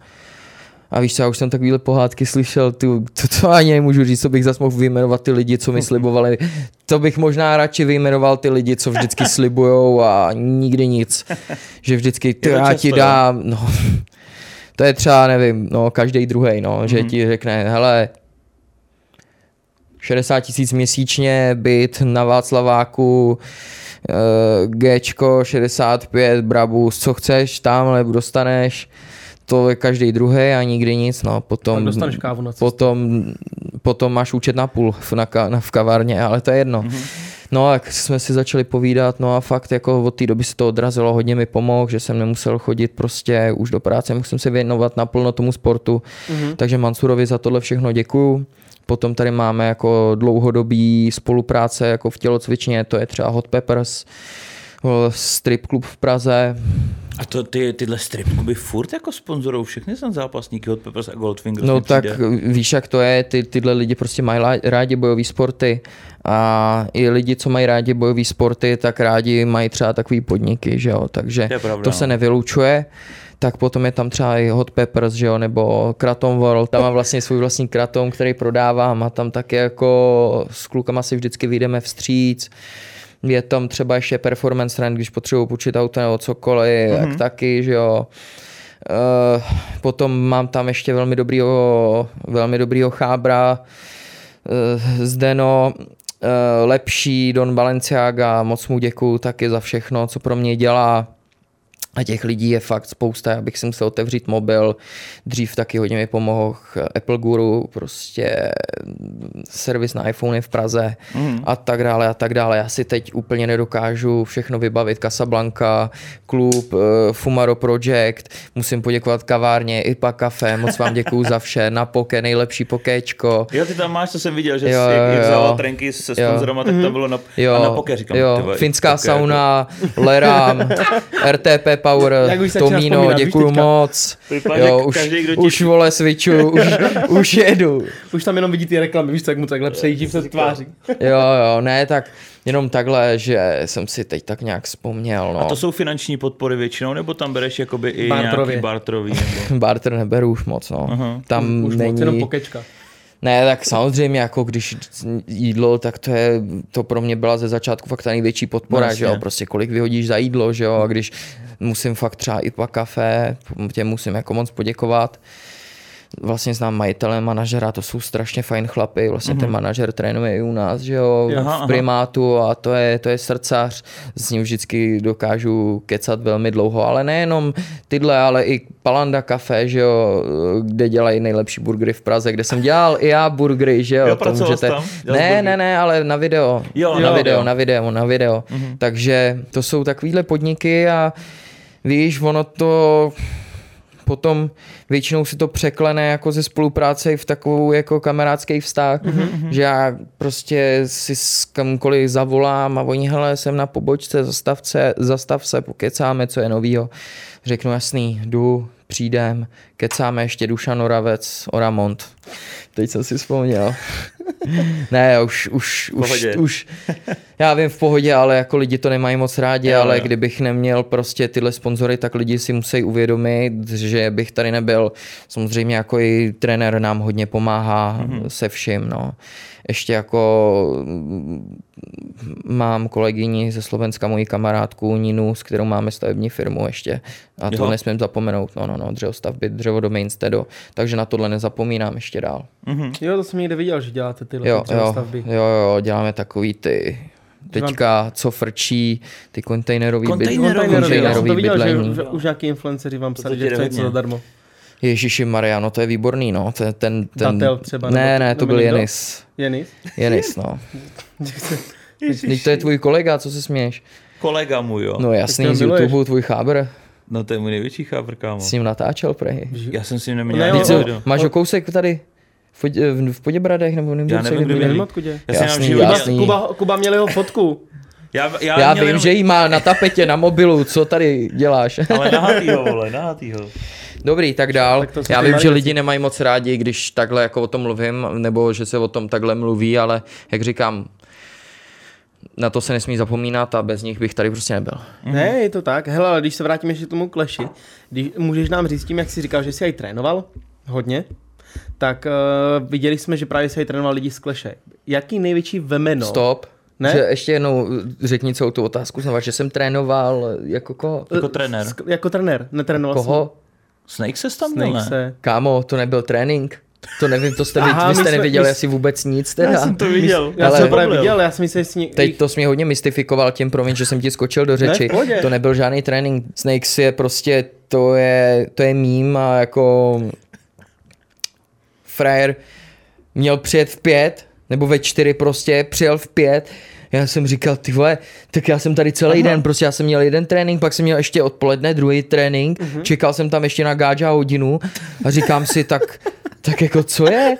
A víš co, já už jsem takovýhle pohádky slyšel, ty, to, to ani nemůžu říct, co bych zase mohl vyjmenovat ty lidi, co mi slibovali. To bych možná radši vyjmenoval ty lidi, co vždycky slibujou a nikdy nic. Že vždycky, ty to já ti dám, no. To je třeba, nevím, no, každý druhý, no, že ti řekne, hele, 60 tisíc měsíčně, byt na Václaváku, eh, Gčko 65, Brabus, co chceš, tamhle dostaneš, to je každý druhý a nikdy nic, no, potom, dostaneš kávu na cestu. potom, potom máš účet na půl v, na, na, v kavárně, ale to je jedno. Mm-hmm. No, jak jsme si začali povídat, no a fakt jako od té doby se to odrazilo, hodně mi pomohl, že jsem nemusel chodit prostě už do práce, musím se věnovat naplno tomu sportu, mm-hmm. takže Mansurovi za tohle všechno děkuju. Potom tady máme jako dlouhodobý spolupráce jako v tělocvičně, to je třeba Hot Peppers, strip klub v Praze. A to ty, tyhle strip kluby furt jako sponzorou všechny jsem zápasníky od Peppers a Goldfingers. No tak přijde. víš, jak to je, ty, tyhle lidi prostě mají rádi bojové sporty a i lidi, co mají rádi bojové sporty, tak rádi mají třeba takový podniky, že jo, takže To pravda, to no. se nevylučuje. Tak potom je tam třeba i Hot Peppers, že jo, nebo Kratom World, tam mám vlastně svůj vlastní kratom, který prodávám a tam taky jako s klukama si vždycky vyjdeme vstříc. Je tam třeba ještě performance trend, když potřebuji půjčit auto nebo cokoliv, mm-hmm. jak taky, že jo. Uh, potom mám tam ještě velmi dobrýho, velmi dobrýho chábra, uh, Zdeno, uh, lepší Don Balenciaga, moc mu děkuju taky za všechno, co pro mě dělá. A těch lidí je fakt spousta, já bych si musel otevřít mobil, dřív taky hodně mi pomohl Apple Guru, prostě servis na iPhone v Praze mm. a tak dále a tak dále. Já si teď úplně nedokážu všechno vybavit. Casablanca, klub, eh, Fumaro Project, musím poděkovat kavárně, IPA Café, moc vám děkuju za vše, na poke, nejlepší pokéčko. Jo, ty tam máš, co jsem viděl, že Jo, jak jo, vzala trenky se sponzorama, tak tam bylo na, Jo, a na poker, říkám. jo, ty vole, finská poker, jako- sauna, Leram, RTP Power, Jak už víš děkuju teďka. moc. Vypadá, Jo, už, každý, kdo už vole switchu, už, už jedu. Už tam jenom vidí ty reklamy, víš, jak mu takhle přejítí se tváří. Jo, jo, ne, tak jenom takhle, že jsem si teď tak nějak vzpomněl, no. A to jsou finanční podpory většinou, nebo tam bereš jakoby i Barterově. nějaký barterový? Nebo... Barter neberu už moc, no. Aha. Tam Už není... moc, jenom pokečka. Ne, tak samozřejmě, jako když jídlo, tak to je, to pro mě byla ze začátku fakt ta největší podpora, No, že jo, prostě kolik vyhodíš za jídlo, že jo, a když musím fakt třeba i po kafe, těm musím jako moc poděkovat. Vlastně znám majitele, manažera, to jsou strašně fajn chlapy, vlastně ten manažer trénuje i u nás, že jo, Aha, v aha. primátu a to je, to je srdcař, s ním vždycky dokážu kecat velmi dlouho, ale nejenom tyhle, ale i Palanda Café, že jo, kde dělají nejlepší burgery v Praze, kde jsem dělal i já burgery, že jo, Jo, to jsi tam? Ne, ne, ne, ale na video. Jo, na na video, video. na video, na video. Mhm. Takže to jsou takovýhle podniky a víš, ono to potom většinou si to překlene jako ze spolupráce v takovou jako kamarádský vztah, mm-hmm. že já prostě si s kamkoliv zavolám a oni, hele, jsem na pobočce, zastav se, zastav se, pokecáme, co je novýho. Řeknu, jasný, jdu, přijdem, kecáme ještě Dušan Oravec, Oramont. Teď jsem si vzpomněl. ne, už, už, už, už, já vím v pohodě, ale jako lidi to nemají moc rádi, Jo, ale jo. kdybych neměl prostě tyhle sponzory, tak lidi si musí uvědomit, že bych tady nebyl. Samozřejmě jako i trenér nám hodně pomáhá Mhm. mm-hmm. se vším, no. Ještě jako mm, mám kolegyni ze Slovenska, moji kamarádku Ninu, s kterou máme stavební firmu ještě. A to Jo. nesmím zapomenout, no, no, no, dřevostavby, dřevodomy Instedo. Takže na tohle nezapomínám ještě dál. Mhm. Jo, to jsem někde viděl, že děláte tyhle Jo, ty jo, stavby. jo, jo, děláme takový ty teďka, co frčí, ty kontejnerový, byt, Kontejnerový, Kontejnerový, já jsem to viděl, že, bydlení. že už nějaký influenceři vám psali, to že chce něco zadarmo. Ježíši Maria, no to je výborný, no. Ten, ten, ten... Datel třeba, Ne, ne, to byl? Jenis. Jenis? Jenis, no. Teď to je tvůj kolega, co se směješ? Kolega můj, jo. No jasný, to z. YouTube, tvůj chábr. No to je můj největší chápr, kámo. S ním natáčel prehy. Já jsem s ním Ne, neměl jo. Máš ho kousek tady? V, Podě- v Poděbradech nebo nevím, Já nevím, kde je. Já jsem Jasný, v jasný. Kuba, Kuba měl jeho fotku. Já, já, Já měl vím, jenom- že jí má na tapetě, na mobilu, co tady děláš? Ale nahatýho, vole, nahatýho. Dobrý, tak dál. Tak to Já vím, že lidi nemají moc rádi, když takhle jako o tom mluvím, nebo že se o tom takhle mluví, ale jak říkám, na to se nesmí zapomínat a bez nich bych tady prostě nebyl. Ne, je to tak. Hele, ale když se vrátíme ještě k tomu kleši, když, můžeš nám říct tím, jak jsi říkal, že jsi aj trénoval hodně, tak uh, viděli jsme, že právě se aj trénoval lidi z kleše. Jaký největší vemeno? Stop. Ne? Že ještě jednou řekni celou tu otázku znova, že jsem trénoval jako koho? Jako trenér. Sk- jako trenér, netrénoval Koho? Snake se tam jsem Snake ne? se. Kámo, to nebyl trénink. To nevím, to jste, Aha, vy my jste jsme- neviděli my- asi vůbec nic teda. Já jsem to viděl. Já Ale- jsem to právě viděl, já jsem myslel, že. Teď to jsi mě hodně mystifikoval tím, promiň, že jsem ti skočil do řeči. pohodě. to nebyl žádný trénink. Snakes je prostě, to je, to je mím a jako frajer měl přijet v pět, nebo ve čtyři prostě, přijel v pět, já jsem říkal, ty vole, tak já jsem tady celý Aha. den, prostě já jsem měl jeden trénink, pak jsem měl ještě odpoledne druhý trénink, uh-huh. čekal jsem tam ještě na gáča hodinu a říkám si, tak, tak jako co je?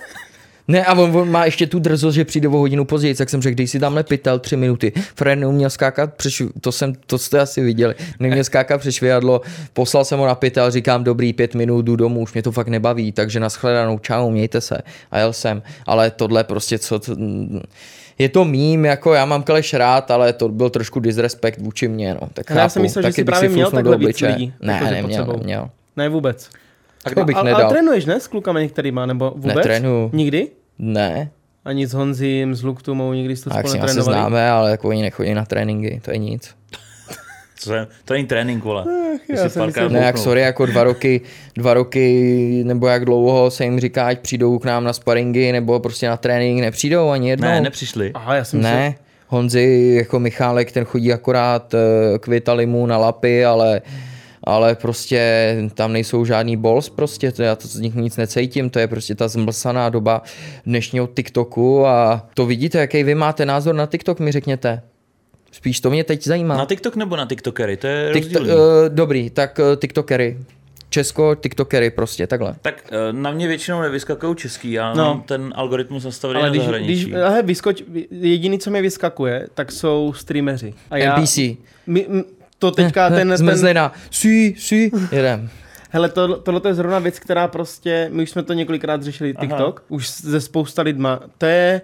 Ne, a on, on má ještě tu drzost, že přijde o hodinu později, tak jsem řekl, dej si tamhle pytel tři minuty. Fred neuměl skákat přes, to, jsem, to jste asi viděli, neuměl skákat přes švihadlo, poslal jsem ho na pytel, říkám, dobrý, pět minut, jdu domů, už mě to fakt nebaví, takže nashledanou, čau, mějte se. A jel jsem, ale tohle prostě, co, to, je to mím, jako já mám Kaleš rád, ale to byl trošku disrespekt vůči mně, no. Tak Ale já chápu, jsem myslel, že taky jsi právě měl takhle víc lidí, Ne, jakože pod neměl, sebou. neměl. Ne, vůbec. To bych a, a, nedal. a trénuješ, ne, s klukama některýma, nebo vůbec? Netrénuju. Nikdy? Ne, Ani s Honzím, s Luktumou, nikdy jste a jak spolu si asi netrénovali? známe, ale jako oni nechodí na tréninky, to je nic. Co je, to není trénink, vole. Ty já myslel- Ne, jak sorry, jako dva roky, dva roky, nebo jak dlouho se jim říká, ať přijdou k nám na sparingy, nebo prostě na trénink, nepřijdou ani jednou. Ne, nepřišli. Aha, já jsem myslel, ne. Honzi, jako Michálek, ten chodí akorát eh, k Vitalimu na lapy, ale ale prostě tam nejsou žádný bols, prostě to já to z nich nic necítím, to je prostě ta zmlsaná doba dnešního TikToku a to vidíte, jaký vy máte názor na TikTok, mi řekněte. Spíš to mě teď zajímá. Na TikTok nebo na TikTokery? To je TikTok, rozdílný. uh, dobrý, tak uh, TikTokery. Česko, TikTokery prostě, takhle. Tak eh, na mě většinou nevyskakují český, já No. mám ten algoritmus nastavený ale na když, zahraničí. když hele, vyskoč, jediný, co mi vyskakuje, tak jsou streameři. A já, NPC. My, m, to teďka ten, ten, Zmrzlina. Si, si, jedem. hele, to, tohle je zrovna věc, která prostě, my už jsme to několikrát řešili, TikTok, Aha. už ze spousta lidma, to je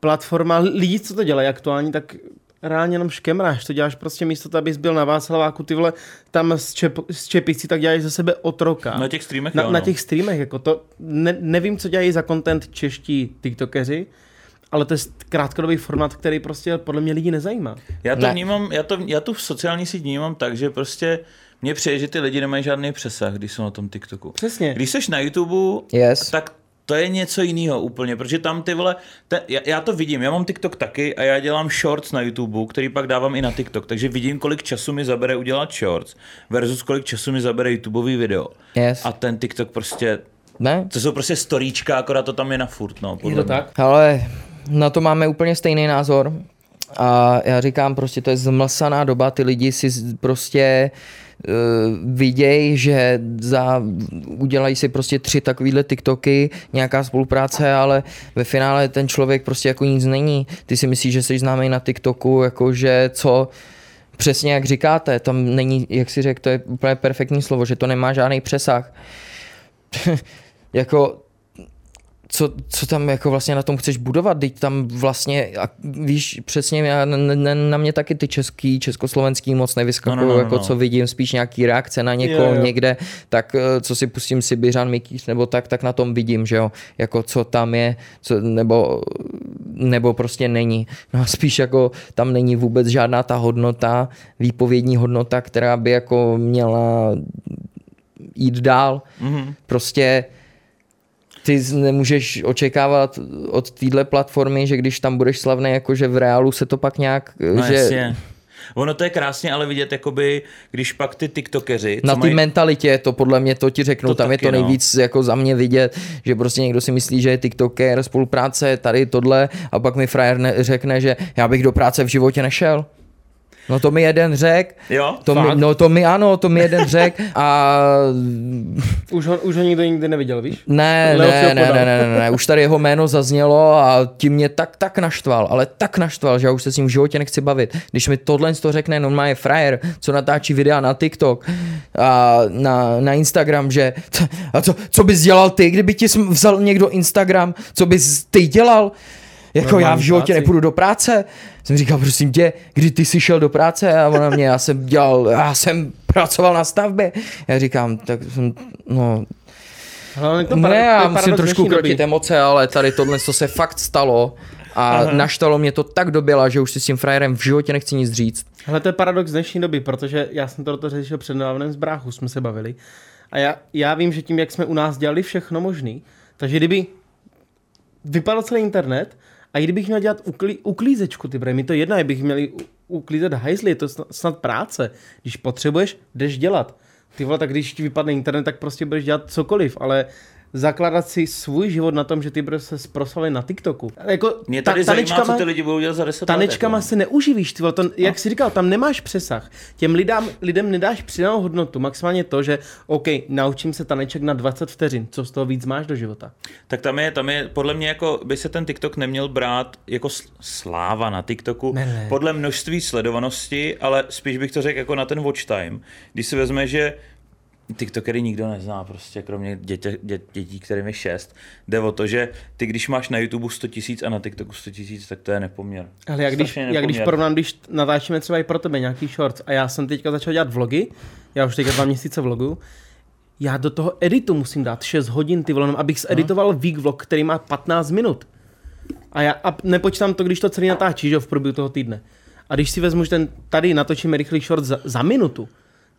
platforma lidí, co to dělají aktuální, tak reálně jenom škemráš, to děláš prostě místo toho, abys byl na Václaváku, ty vole, tam s, čep, s čepicí, tak děláš ze sebe otroka. Na těch streamech, na, jo, na no. těch streamech, jako to, ne, nevím, co dělají za content čeští tiktokeři, ale to je krátkodobý formát, který prostě podle mě lidi nezajímá. Já to Ne. vnímám, já, to, já tu v sociální síť vnímám tak, že prostě mně přijde, že ty lidi nemají žádný přesah, když jsou na tom TikToku. Přesně. Když jsi na YouTube, Yes. tak to je něco jiného úplně, protože tam ty vole, te, já, já to vidím, já mám TikTok taky a já dělám shorts na YouTube, který pak dávám i na TikTok, takže vidím, kolik času mi zabere udělat shorts versus kolik času mi zabere YouTubeový video. Yes. A ten TikTok prostě, Ne? to jsou prostě storíčka, akorát to tam je na furt, no. Je podle to mě. tak? Ale na to máme úplně stejný názor. A já říkám, prostě to je zmlsaná doba, ty lidi si prostě uh, vidějí, že za, udělají si prostě tři takovýhle TikToky, nějaká spolupráce, ale ve finále ten člověk prostě jako nic není. Ty si myslíš, že jsi známý na TikToku, jakože co, přesně jak říkáte, tam není, jak si řekl, to je úplně perfektní slovo, že to nemá žádný přesah. jako co, co tam jako vlastně na tom chceš budovat, teď tam vlastně, a víš, přesně já, n- n- na mě taky ty český, československý moc nevyskakují, No, no, no, jako no. co vidím, spíš nějaký reakce na někoho Jo, jo. někde, tak eh, co si pustím si Biřan Mikýř, nebo tak, tak na tom vidím, že jo, jako co tam je, co, nebo, nebo prostě není. No a spíš jako tam není vůbec žádná ta hodnota, výpovědní hodnota, která by jako měla jít dál. Mhm. Prostě ty nemůžeš očekávat od téhle platformy, že když tam budeš slavný, jako že v reálu se to pak nějak, No že jasně. Ono to je krásně, ale vidět, jakoby, když pak ty tiktokeři, na té mají- mentalitě, to podle mě to ti řeknu, To tam je to no. nejvíc jako za mě vidět, že prostě někdo si myslí, že je tiktoker, spolupráce, tady tohle a pak mi frajer ne, řekne, že já bych do práce v životě nešel. No to mi jeden řek, Jo, to mi, no to mi ano, to mi jeden řek a Už ho, už ho nikdo nikdy neviděl, víš? Ne, Leo ne, ne, ne, ne, ne, ne, už tady jeho jméno zaznělo a tím mě tak, tak naštval, ale tak naštval, že já už se s ním v životě nechci bavit. Když mi tohle to řekne normálně frajer, co natáčí videa na TikTok a na, na Instagram, že a co, co bys dělal ty, kdyby ti vzal někdo Instagram, co bys ty dělal? Jako já v Normální životě práci. nepůjdu do práce. Jsem říkal, prosím tě, kdy ty jsi šel do práce? A ona mě, já jsem dělal, já jsem pracoval na stavbě. Já říkám, tak jsem, no, Hlavně to ne, já musím trošku krotit emoce, ale tady tohle co se fakt stalo a Aha. naštalo mě to tak dobila, že už si s tím frajerem v životě nechci nic říct. Hele, to je paradox dnešní doby, protože já jsem to řešil před nedávnem z bráchu, jsme se bavili. A já, já vím, že tím, jak jsme u nás dělali všechno možný, takže kdyby vypadal celý internet a i kdybych měl dělat uklí, uklízečku, ty mi to jedno, kdybych měl uklízet hajzly, je to snad, snad práce. Když potřebuješ, jdeš dělat. Ty vole, tak když ti vypadne internet, tak prostě budeš dělat cokoliv, ale zakládat si svůj život na tom, že ty se proslavit na TikToku. Jako Mě ta- tady zajímá, co ty lidi budou dělat za 10 Tanečkama let. jako. se neuživíš, ty vole, to, jak jsi říkal, tam nemáš přesah. Těm lidem, lidem nedáš přidanou hodnotu, maximálně to, že OK, naučím se taneček na 20 vteřin, co z toho víc máš do života. Tak tam je, tam je, podle mě jako by se ten TikTok neměl brát jako sláva na TikToku, Ne, ne. podle množství sledovanosti, ale spíš bych to řekl jako na ten watch time. Když si vezme, že TikTokery nikdo nezná, prostě kromě dětě, dě, dětí, kterým je 6. Jde o to, že ty když máš na YouTube 100 tisíc a na TikToku 100 tisíc, tak to je nepoměr. Ale jak když, Strašně jak když nepoměr. porovnám, když natáčíme třeba i pro tebe nějaký shorts a já jsem teďka začal dělat vlogy, já už teďka dva měsíce vlogu, já do toho editu musím dát 6 hodin, ty vole, abych zeditoval week vlog, který má 15 minut. A já a nepočítám to, když to celý natáčíš že jo, v průběhu toho týdne. A když si vezmu, že ten tady natočíme rychlý short za, za minutu,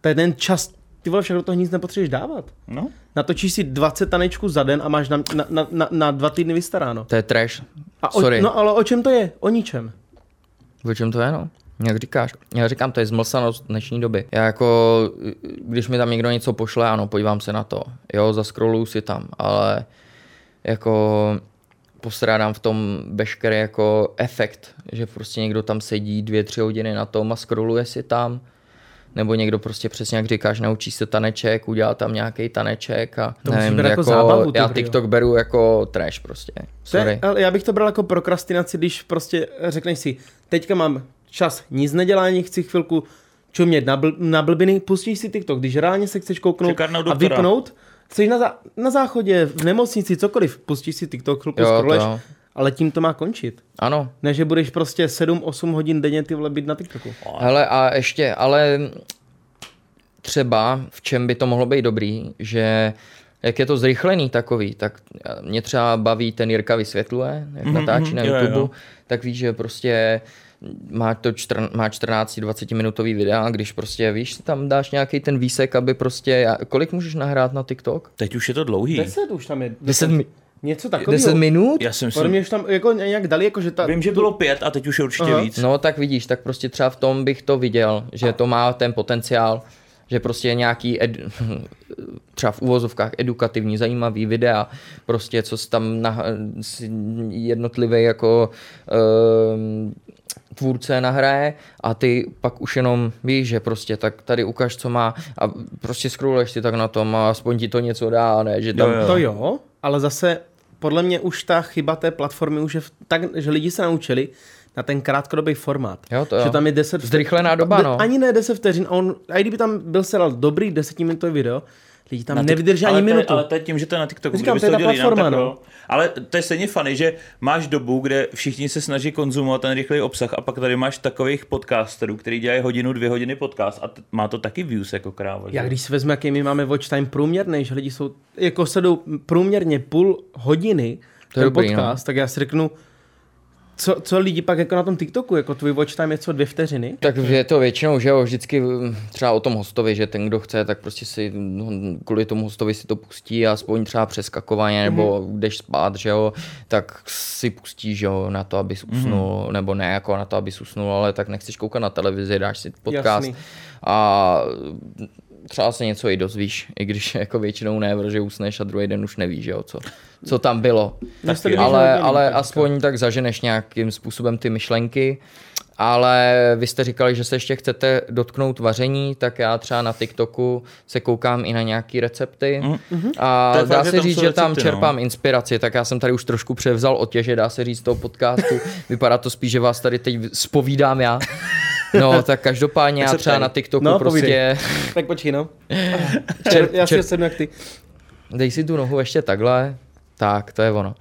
to je ten čas, ty vole, do toho nic nepotřebuješ dávat. No, Natočíš si 20 tanečků za den a máš na, na, na, na, na dva týdny vystaráno. To je trash. A o, Sorry. no ale o čem to je? O ničem. O čem to je, no? Jak říkáš? Já říkám, to je zmlsanost dnešní doby. Já jako, když mi tam někdo něco pošle, ano, podívám se na to. Jo, zaskroluju si tam, ale jako postrádám v tom veškerý jako efekt, že prostě někdo tam sedí dvě, tři hodiny na tom a scrolluje si tam, nebo někdo prostě přesně jak říkáš, naučí se taneček, udělá tam nějaký taneček a To nevím, jako jako, zábavu, ty já. TikTok beru jako trash prostě. To Sorry. je, ale já bych to bral jako prokrastinaci, když prostě řekneš si, teďka mám čas nic nedělání, chci chvilku čumět na, bl- na blbiny, pustíš si TikTok, když reálně se chceš kouknout a vypnout, jsi na, zá- na záchodě, v nemocnici, cokoliv, pustíš si TikTok, chvilku Jo, to scrolluješ jo. Ale tím to má končit. Ano. Ne, že budeš prostě 7-8 hodin denně ty vole být na TikToku. Hele a ještě, ale třeba v čem by to mohlo být dobrý, že jak je to zrychlený takový, tak mě třeba baví ten Jirka vysvětluje, jak mm-hmm, natáčí na jo, YouTube, jo. tak víš, že prostě má to čtr- má 14-20 minutový videa, když prostě víš, tam dáš nějaký ten výsek, aby prostě, kolik můžeš nahrát na TikTok? Teď už je to dlouhý. 10 už tam je. 10, mi- Něco takového. 10 minut? Já jsem si... Podle mě už tam jako nějak dali, jako že ta... Vím, že bylo pět a teď už je určitě Aha. víc. No tak vidíš, tak prostě třeba v tom bych to viděl, že to má ten potenciál, že prostě nějaký ed, třeba v úvozovkách edukativní, zajímavý videa, prostě co se tam na, jednotlivý jako um, tvůrce nahraje a ty pak už jenom víš, že prostě tak tady ukaž, co má a prostě scrolluješ si tak na tom a aspoň ti to něco dá, ne, že tam... Jo, jo. To jo, ale zase podle mě už ta chyba té platformy už je v, tak, že lidi se naučili na ten krátkodobý formát. Jo, to jo. Že tam je 10 Zrychlená doba, no. Ani ne 10 vteřin, a on, a i kdyby tam byl se dal dobrý desetiminutový video, lidi tam Na nevydrží ale ani to je- minutu. Ale to je tím, že to je na TikToku. Říkám, to je ta jinam, platforma, tak no. Ale to je stejně funny, že máš dobu, kde všichni se snaží konzumovat ten rychlý obsah a pak tady máš takových podcasterů, který dělají hodinu, dvě hodiny podcast a t- má to taky views jako kráva. že? Já když si vezmu, jaký my máme watch time průměrný, že lidi jsou, jako sedou průměrně půl hodiny To je ten dobrý, no. podcast, tak já si řeknu, co, co lidi pak jako na tom TikToku, jako tvůj watch time je co dvě vteřiny? Tak je to většinou, že jo, vždycky mm, třeba o tom hostovi, že ten, kdo chce, tak prostě si no, kvůli tomu hostovi si to pustí a aspoň třeba přeskakovaně, nebo Mhm. jdeš spát, že jo, tak si pustíš, že jo, na to, abys usnul, Mhm. nebo ne jako na to, abys usnul, ale tak nechceš koukat na televizi, dáš si podcast Jasný. a třeba se něco i dozvíš, i když jako většinou ne, protože usneš a druhý den už nevíš, jo, co, co tam bylo. Že Ale, ale tak aspoň tak zaženeš nějakým způsobem ty myšlenky. Ale vy jste říkali, že se ještě chcete dotknout vaření, tak já třeba na TikToku se koukám i na nějaký recepty. Mhm. A To dá fakt, se říct, že tam recepty, no. čerpám inspiraci, tak já jsem tady už trošku převzal otěže, dá se říct, toho podcastu. Vypadá to spíš, že vás tady teď spovídám já. No, tak každopádně Tak já třeba na TikToku No, prostě... povídej. Tak počkej, no. Čer- já si čer- sednu jak ty. Dej si tu nohu ještě takhle. Tak, to je ono.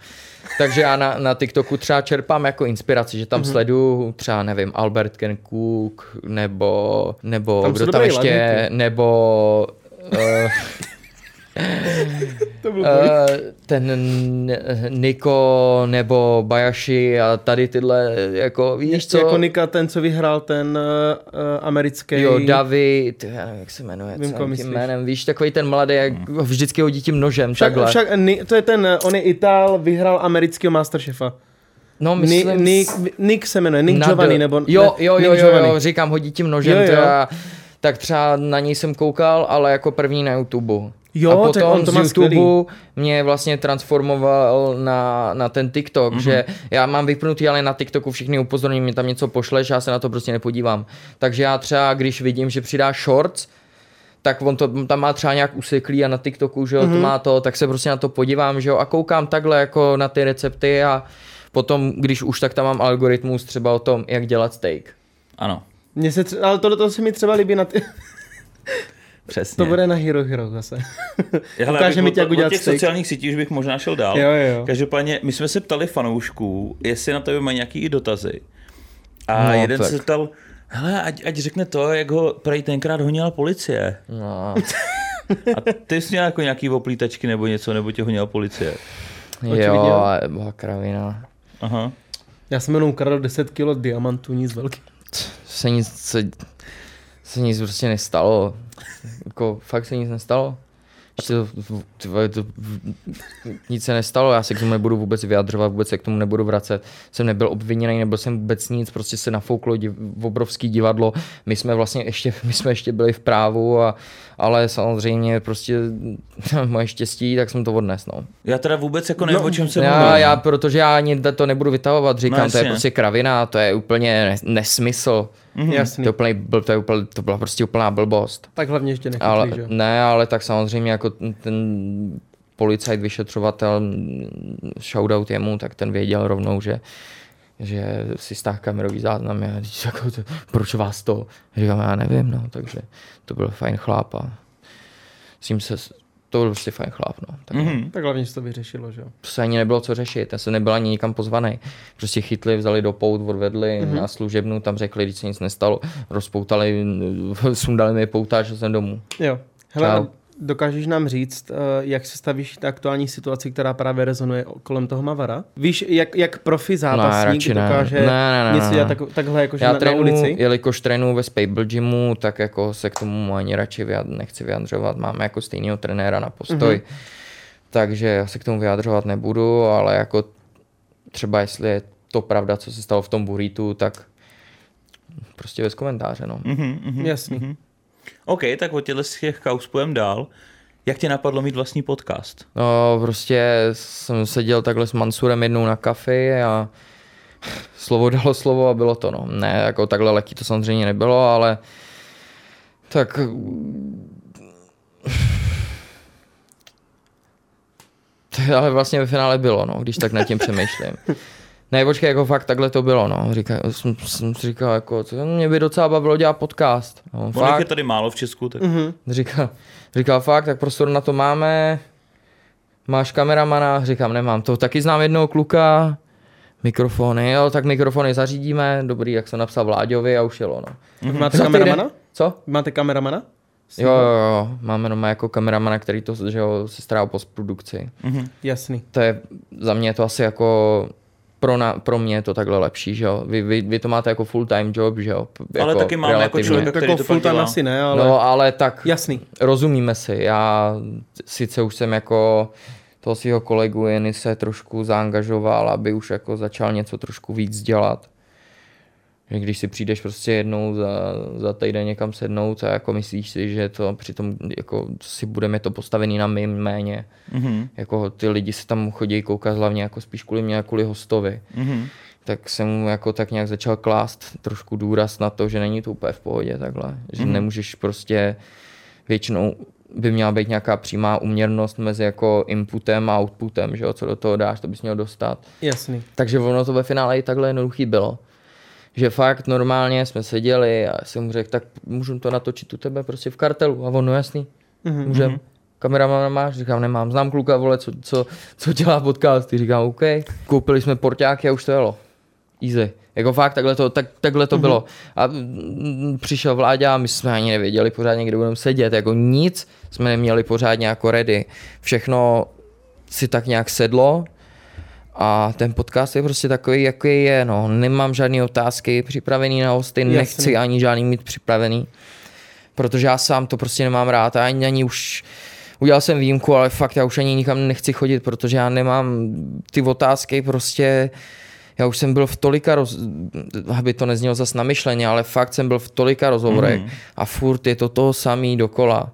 Takže já na, na TikToku třeba čerpám jako inspiraci, že tam Mhm. mm-hmm. sleduju třeba, nevím, Albert Ken Cook, nebo, nebo Tam kdo tam ještě, ladníky. nebo uh, To byl uh, ten N- Niko, nebo Bayashi a tady tyhle, jako víš co? Jako Nika, ten, co vyhrál ten uh, americký... Jo, David, já nevím, jak se jmenuje, Vím, co tím jménem, víš, takový ten mladý, jak vždycky hodí tím nožem, Však, takhle. však Ni- to je ten, on je Itál, vyhrál amerického Masterchefa. no, Ni, myslím, Nick, Nick se jmenuje, Nick Giovanni, nebo... Jo, jo, jo, jo, Giovanni. jo, říkám, hodí tím nožem, Jo, jo. Teda, tak třeba na něj jsem koukal, ale jako první na YouTube. Jo, a tak potom on to z má YouTube mě vlastně transformoval na, na ten TikTok, mm-hmm. že já mám vypnutý, ale na TikToku všichni upozorní, mě tam něco pošleš, já se na to prostě nepodívám. Takže já třeba, když vidím, že přidá shorts, tak on to tam má třeba nějak useklý a na TikToku, že jo, mm-hmm. to má to, tak se prostě na to podívám, že jo, a koukám takhle jako na ty recepty a potom, když už tak tam mám algoritmus třeba o tom, jak dělat steak. Ano, Mně se tře- ale tohle to se mi třeba líbí na ty... přesně. To bude na Hero Hero zase. Hele, Ukáže mi tě, jak udělat těch steak. sociálních sítí už bych možná šel dál. Jo, jo. Každopádně, my jsme se ptali fanoušků, jestli na tebe mají nějaký dotazy. A No, jeden tak. se ptal, hele, ať, ať řekne to, jak ho prej tenkrát honila policie. No, A ty jsi měl jako nějaký oplítačky nebo něco, nebo tě honila policie. jo, a byla kravina. Aha. Já jsem jenom ukradl 10 kg diamantů, nic velký. Se nic, se, se nic prostě nestalo. Jako, fakt se nic nestalo. Ještě to, ty vole, to, nic se nestalo, já se k tomu nebudu vůbec vyjadřovat, vůbec se k tomu nebudu vracet. Jsem nebyl obviněný, nebyl jsem vůbec nic, prostě se nafouklo div, obrovský divadlo. My jsme vlastně ještě, my jsme ještě byli v právu, a, ale samozřejmě prostě moje štěstí, tak jsem to odnes, no. Já teda vůbec jako nevím, No, o čem se Já, já, protože já ani to nebudu vytahovat, říkám, No, to je prostě kravina, to je úplně nes- nesmysl. Mm-hmm. Jasný. To, je úplný, bl, to, úplně, to byla prostě úplná blbost. Tak hlavně ještě nechytlý, Ale, že ne, ale tak samozřejmě jako ten policajt, vyšetřovatel, shoutout jemu, tak ten věděl rovnou, že že si stáh kamerový záznam a jako to, proč vás to? Říkám, já nevím, no, takže to byl fajn chlap a s ním se to byl prostě fajn chlap, no. Tak Mhm. Tak hlavně se to vyřešilo, že jo. to se ani nebylo co řešit, já jsem nebyl ani nikam pozvaný. Prostě chytli, vzali do pout, odvedli mm-hmm. na služebnu, tam řekli, když se nic nestalo, rozpoutali, sundali mi poutáč a jsem domů. Jo. Hele, Čau. Dokážeš nám říct, eh, jak se stavíš k aktuální situaci, která právě rezonuje kolem toho Mavara? Víš, jak, jak profi zápasník ne. dokáže Ne, ne, ne, něco ne. dělat tak, takhle jakože Já na, na trénuji, ulici? jelikož trénuji ve Spable Gymu, tak jako se k tomu ani radši vyjad, nechci vyjadřovat. Máme jako stejného trenéra na postoj, Mhm. takže já se k tomu vyjadřovat nebudu, ale jako třeba jestli je to pravda, co se stalo v tom buritu, tak prostě bez komentáře, no. Mhm, mhm. Jasný. OK, tak od těchto těch kaus dál. Jak tě napadlo mít vlastní podcast? No, prostě jsem seděl takhle s Mansurem jednou na kafi a slovo dalo slovo a bylo to, no. Ne, jako takhle lehký to samozřejmě nebylo, ale tak to ale vlastně ve finále bylo, no, když tak nad tím přemýšlím. Ne, počkej, jako fakt takhle to bylo, no. Říkal, jsem, jsem si říkal, jako, co, mě by docela bavilo dělat podcast. No, Ono fakt, je tady málo v Česku, tak Mhm. Říkal, říkal fakt, tak prostor na to máme. Máš kameramana? Říkám, nemám. To taky znám jednoho kluka. Mikrofony, jo, tak mikrofony zařídíme. Dobrý, jak jsem napsal Vláďovi a už jelo, no. Tak máte Za týden- kameramana? Co? Máte kameramana? Jo, jo, jo, máme doma jako kameramana, který to, že jo, se stará o postprodukci. Mhm. Jasný. To je, za mě je to asi jako, pro, na, pro mě je to takhle lepší, že jo. Vy, vy, vy to máte jako full time job, že jo. p- Ale taky máme jako relativně. člověka, Tak který jako to full pak time dělá. asi ne, ale No, ale tak jasný. rozumíme si. Já sice už jsem jako toho svého kolegu Jeny se trošku zaangažoval, aby už jako začal něco trošku víc dělat. Že když si přijdeš prostě jednou za, za týden někam sednout a jako myslíš si, že to přitom jako si budeme to postavený na mým jméně. Mhm. Jako ty lidi se tam chodí koukat hlavně jako spíš kvůli mě, kvůli hostovi. Mhm. Tak jsem mu jako tak nějak začal klást trošku důraz na to, že není to úplně v pohodě takhle. Že Mhm. nemůžeš prostě většinou by měla být nějaká přímá uměrnost mezi jako inputem a outputem, že jo, co do toho dáš, to bys měl dostat. Jasný. Takže ono to ve finále i takhle jednoduchý bylo. Že fakt normálně jsme seděli a jsem mu řekl, tak můžu to natočit u tebe prostě v kartelu. A on, no jasný, Mhm. můžem. Kameramana máš? Říkám, nemám. Znám kluka, vole, co, co, co dělá podcasty. Říkám, OK. Koupili jsme porťáky a už to jelo. Easy. Jako fakt, takhle to, tak, takhle to bylo. A přišel Vláďa a my jsme ani nevěděli pořádně, kde budeme sedět. Jako nic jsme neměli pořádně jako ready. Všechno si tak nějak sedlo a ten podcast je prostě takový, jaký je. No. Nemám žádné otázky připravený na hosty, Jasný. nechci ani žádný mít připravený protože já sám to prostě nemám rád a ani, ani už udělal jsem výjimku, ale fakt já už ani nikam nechci chodit, protože já nemám ty otázky prostě já už jsem byl v tolika, roz... aby to neznělo zas namyšleně, ale fakt jsem byl v tolika rozhovorech mm. a furt je to to samý dokola.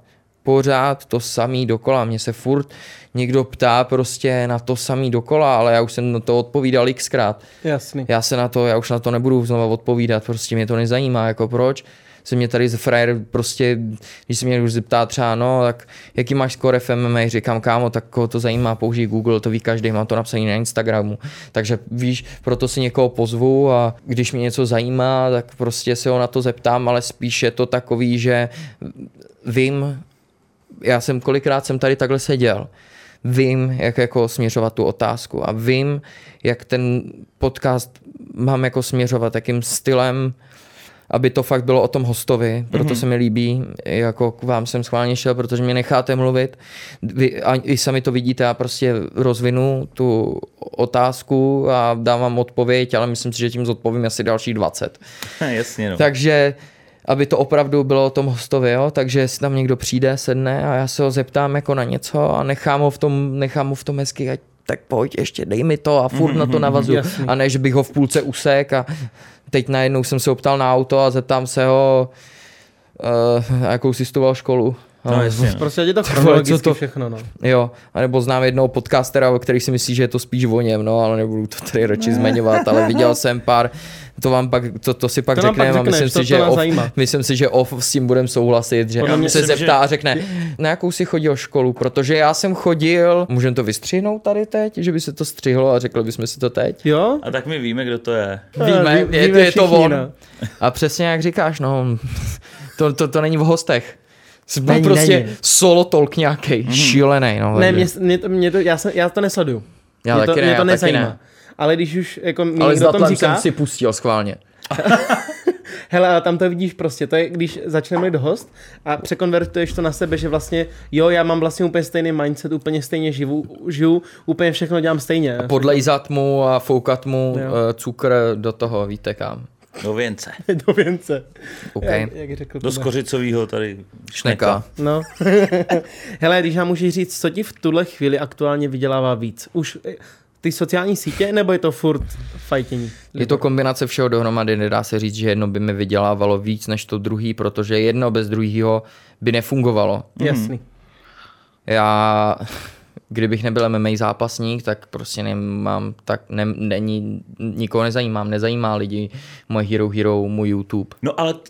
Pořád to samý dokola. Mě se furt někdo ptá prostě na to samý dokola, ale já už jsem na to odpovídal xkrát Jasný. já se na to, já už na to nebudu znova odpovídat, prostě mě to nezajímá, jako proč se mě tady z frajer prostě, když se mě už zeptá třeba, no, tak jaký máš skore v MMA, říkám, kámo, tak koho to zajímá, použij Google, to ví každý, mám to napsané na Instagramu, takže víš, proto si někoho pozvu a když mě něco zajímá, tak prostě se ho na to zeptám, ale spíš je to takový, že vím, já jsem kolikrát jsem tady takhle seděl, vím, jak jako směřovat tu otázku a vím, jak ten podcast mám jako směřovat, jakým stylem, aby to fakt bylo o tom hostovi, proto mm-hmm. se mi líbí, jako k vám jsem schválně šel, protože mě necháte mluvit, Vy, a i sami to vidíte, já prostě rozvinu tu otázku a dám vám odpověď, ale myslím si, že tím zodpovím asi další 20. Jasně, no. Takže aby to opravdu bylo o tom hostovi, jo? takže si tam někdo přijde, sedne a já se ho zeptám jako na něco a nechám ho v tom, nechám ho v tom hezky, ať tak pojď ještě, dej mi to a furt na to navazu. Jasný. A ne, že bych ho v půlce usek a teď najednou jsem se optal na auto a zeptám se ho, uh, jakou si studoval školu. No, A- jasně, no. Prostě je to chronologicky to- všechno, no. Jo, anebo znám jednoho podcastera, o který si myslí, že je to spíš o něm, no, ale nebudu to tady radši zmiňovat, ale viděl jsem pár, to vám pak, to, to si pak To nám pak řekneme a myslím řekneš, to- si, že to off, zajímá. myslím si, že off s tím budem souhlasit, že Podle se zeptá že- a řekne, na jakou si chodil školu, protože já jsem chodil, můžeme to vystřihnout tady teď, že by se to střihlo a řekli bychom si to teď. Jo? A tak my víme, kdo to je. Víme, ví- je, víme je to on. no. A přesně jak říkáš, no, to, to, to není v hostech. Jsi byl Není, prostě není. solo talk nějaký, mm. šílený. No, Ne, mě, mě, to, mě to, já, jsem, já to nesleduju. Já mě to, taky ne, mě to já taky nezajímá. ne. Ale když už jako mi Ale někdo tom říká, jsem si pustil schválně. hele, ale tam to vidíš prostě, to je, když začne mluvit host a překonvertuješ to na sebe, že vlastně, jo, já mám vlastně úplně stejný mindset, úplně stejně živu, žiju, úplně všechno dělám stejně. Podlejzat mu a foukat mu Jo. uh, cukr do toho, víte kam. Do věnce. Do věnce. OK. Jak, jak řekl Do skořicového tady Šneka. No. Hele, když nám můžeš říct, co ti v tuhle chvíli aktuálně vydělává víc? Už eh, ty sociální sítě, nebo je to furt fajtění? Je to kombinace všeho dohromady, nedá se říct, že jedno by mi vydělávalo víc než to druhý, protože jedno bez druhého by nefungovalo. Jasný. Já, kdybych nebyl MMA zápasník, tak prostě nemám, tak ne, není, nikoho nezajímám, nezajímá lidi moje Hero Hero, můj YouTube. No ale t-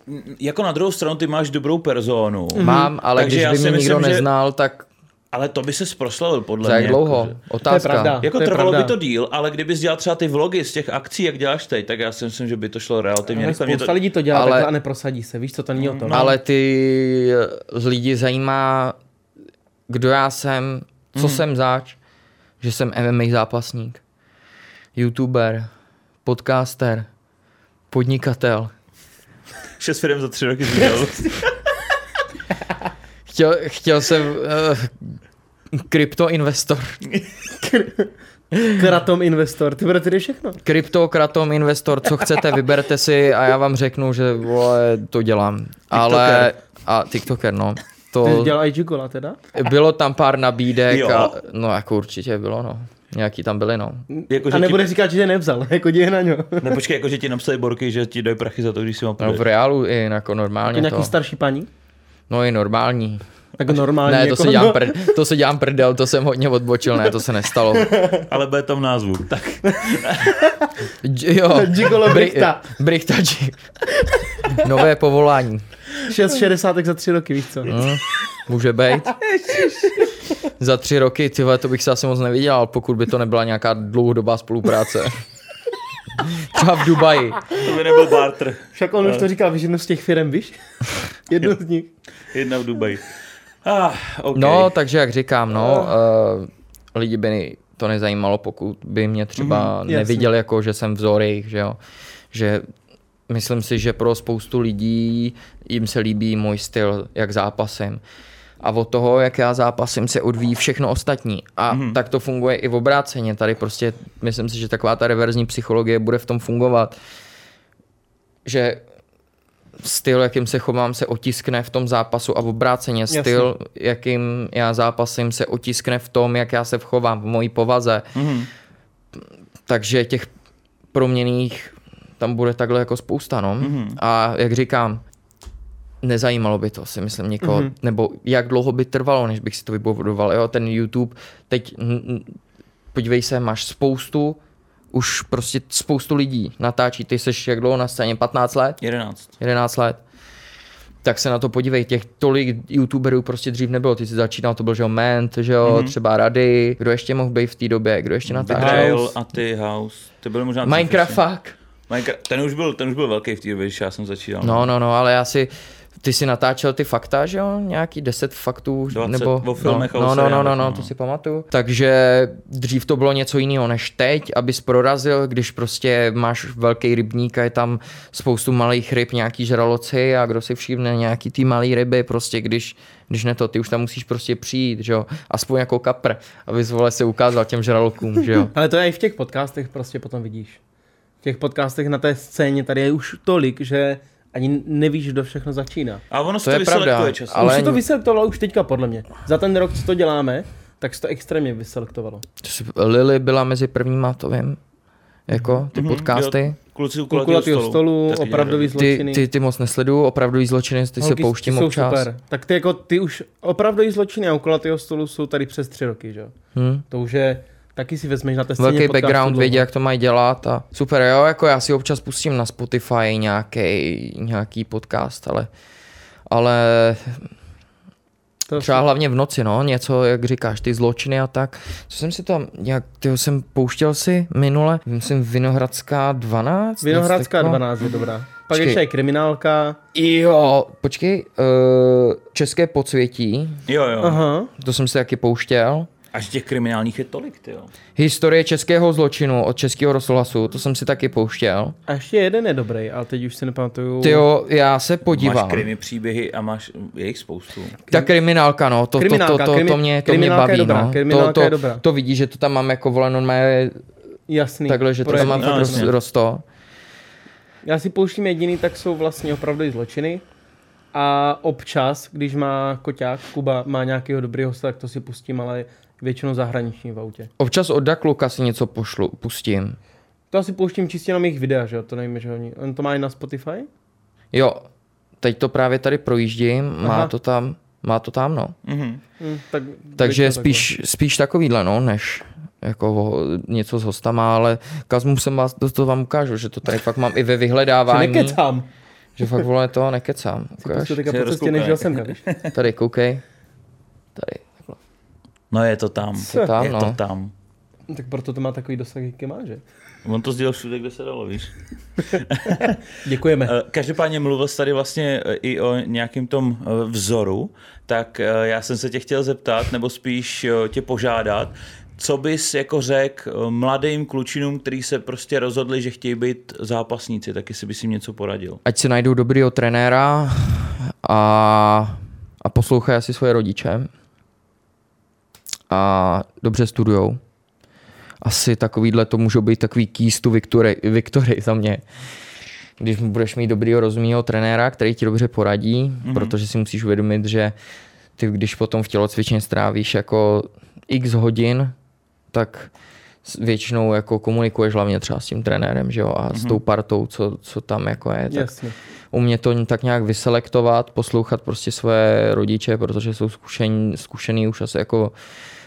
jako na druhou stranu ty máš dobrou personu. Mám, ale Takže když by mě myslím, nikdo že- neznal, tak Ale to by se proslavil podle za mě. jak dlouho? Jako, že- Otázka. pravda. jako To je trvalo pravda. by to díl, ale kdybys dělal třeba ty vlogy z těch akcí, jak děláš teď, tak já si myslím, že by to šlo relativně rychle. Spousta to... lidí to dělá ale- a neprosadí se, víš co, to není o tom. Ale ty lidi zajímá, kdo já jsem, co Mhm. jsem zač, že jsem MMA zápasník, youtuber, podcaster, podnikatel. Šest firm za tři roky zdělal. Chtěl, chtěl jsem uh, kryptoinvestor. Kratom investor, ty bude tedy všechno. Krypto, kratom, investor, co chcete, vyberte si a já vám řeknu, že vole, to dělám. Ale, a TikToker, no. Ty To, dělal i Jigola teda? bylo tam pár nabídek Jo. a, no jako určitě bylo, no. Nějaký tam byly, no. jako, že A nebude ti... říkat, že tě nevzal, jako děje na něj. Ne, počkej, jako, že ti napsali borky, že ti dají prachy za to, když si mám No v reálu i jako normálně Jako nějaký to. starší paní? No i normální. Jako normálně. Ne, to jako, se, dělám no. pr, to se dělám prdel, to jsem hodně odbočil, ne, to se nestalo. Ale bude to v názvu. Tak jo. Gigolo Brichta. Brichta. G- Nové povolání. 6,60 za tři roky, víš co? Hm, může být. Za tři roky, ty vole, to bych se asi moc nevydělal, pokud by to nebyla nějaká dlouhodobá spolupráce. Třeba v Dubaji. to by nebyl barter. Však on už to říkal, víš, jednu z těch firm, víš? Jednu z nich. Jedna v Dubaji. Ah, okay. No, takže jak říkám, no, uh, lidi by to nezajímalo, pokud by mě třeba jasně. neviděli jako, že jsem vzor jejich, že jo. Že myslím si, že pro spoustu lidí jim se líbí můj styl, jak zápasím. A od toho, jak já zápasím, se odvíjí všechno ostatní. A mm-hmm. tak to funguje i v obráceně. Tady prostě myslím si, že taková ta reverzní psychologie bude v tom fungovat. Že styl, jakým se chovám, se otiskne v tom zápasu a v obráceně Jasně. styl, jakým já zápasím, se otiskne v tom, jak já se chovám, v mojí povaze. Mhm. Takže těch proměných tam bude takhle jako spousta, no. Mm-hmm. A jak říkám, nezajímalo by to, si myslím, někoho, mm-hmm. nebo jak dlouho by trvalo, než bych si to vybudoval, jo, ten YouTube, teď, podívej se, máš spoustu, už prostě spoustu lidí natáčí, ty seš jak dlouho na scéně, 15 let? 11. 11 let. Tak se na to podívej, těch tolik youtuberů prostě dřív nebylo, ty jsi začínal, to byl, že jo, Ment, že jo, mm-hmm. třeba Rady, kdo ještě mohl být v té době, kdo ještě natáčel? Betrayal a ty House. Ty byly možná... Minecraft fuck. Minecraft. Ten už byl, ten už byl velký v té době, když já jsem začínal. No, no, no, ale já si, ty si natáčel ty fakta, že jo? Nějaký 10 faktů, 20 nebo... o filmech a o no, no, no, no, seriálech, no, no. to si pamatuju. Takže dřív to bylo něco jiného než teď, abys prorazil, když prostě máš velký rybník a je tam spoustu malých ryb, nějaký žraloci a kdo si všimne nějaký ty malý ryby, prostě když, když ne to, ty už tam musíš prostě přijít, že jo? Aspoň jako kapr, aby vole se ukázal těm žralokům, že jo? Ale to je i v těch podcastech prostě potom vidíš. V těch podcastech na té scéně tady je už tolik, že ani nevíš, kdo všechno začíná. A ono se To to, je vyselektuje pravda, časem. ale-. Už se to vyselektovalo už teďka, podle mě. Za ten rok, co to děláme, tak se to extrémně vyselektovalo. To Lily byla mezi prvníma, to vím, jako ty Mhm, podcasty. jo, Kluci u kulatého stolu. stolu, opravdový dělají. Ty, zločiny. ty, ty moc nesleduju, opravdu zločiny, ty se Holky, pouštím ty jsou občas. Super. Tak ty jako, ty už opravdový zločiny a u kulatého stolu jsou tady přes tři roky, že jo? Hm. To už je, taky si vezmeš na té scéně Velký background, vědí, jak to mají dělat a super, jo, jako já si občas pustím na Spotify nějaký, nějaký podcast, ale, ale To třeba hlavně v noci, no, něco, jak říkáš, ty zločiny a tak. Co jsem si tam, jak, tyho jsem pouštěl si minule, myslím Vinohradská 12? něco Vinohradská takového. 12 je dobrá. Pak Počkej. ještě je kriminálka. Jo, počkej, uh, české podsvětí, Jo, jo. Aha. to jsem si taky pouštěl. Až těch kriminálních je tolik, ty jo. Historie českého zločinu od českého rozhlasu, to jsem si taky pouštěl. A ještě jeden je dobrý, ale teď už si nepamatuju. Ty jo, já se podívám. Máš krimi příběhy a máš je jich spoustu. Ta kriminálka, no, to, to, to, Kriminálka, to, to, krimi- to, mě, to mě kriminálka baví, je dobrá, no. kriminálka to, je to, dobrá. to vidíš, že to tam mám jako vole normálně Jasný. takhle, že to tam mám No, roz, rosto. Já si pouštím jediný, tak jsou vlastně opravdu zločiny. A občas, když má koťák, Kuba má nějakého dobrého hosta, tak to si pustím, ale většinou zahraniční v autě. Občas od Dakluka si něco pošlu, pustím. To asi pouštím čistě na mých videa, že jo? To nevím, že oni... On to má i na Spotify? Jo, teď to právě tady projíždím, má Aha. to tam, má to tam, no. Mhm. Hm, tak Takže spíš, spíš takovýhle, no, než jako o, něco s hostama, ale Kazmu jsem vás, to, to vám ukážu, že to tady fakt mám i ve takhle. Že vyhledávání, nekecám. že fakt vole to nekecám. Si Ukáž? pustil teďka Jsi po cestě, rozkoukaný. než jel sem, víš? Tady, koukej. Tady, takhle. No je to tam. To tam, je no. to tam. Tak proto to má takový dosah, jaký má, že? On to sdělal všude, kde se dalo, víš. Děkujeme. Eh, Každopádně mluvil jsi tady vlastně eh, i o nějakým tom eh, vzoru, tak já jsem se tě chtěl zeptat, nebo spíš tě požádat, co bys jako řekl mladým klučinům, kteří se prostě rozhodli, že chtějí být zápasníci, taky si bys jim něco poradil. Ať si najdou dobrýho trenéra a, a poslouchají asi svoje rodiče. A dobře studujou. Asi takovýhle to můžou být takový keys to victory, victory za mě. Když budeš mít dobrýho rozumného trenéra, který ti dobře poradí, mm-hmm. protože si musíš uvědomit, že ty když potom v tělocvičně strávíš jako x hodin, tak většinou jako komunikuješ hlavně třeba s tím trenérem, že jo, a s tou partou, co, co tam jako je. Tak Jasně. umět to tak nějak vyselektovat, poslouchat prostě své rodiče, protože jsou zkušení, zkušený už asi jako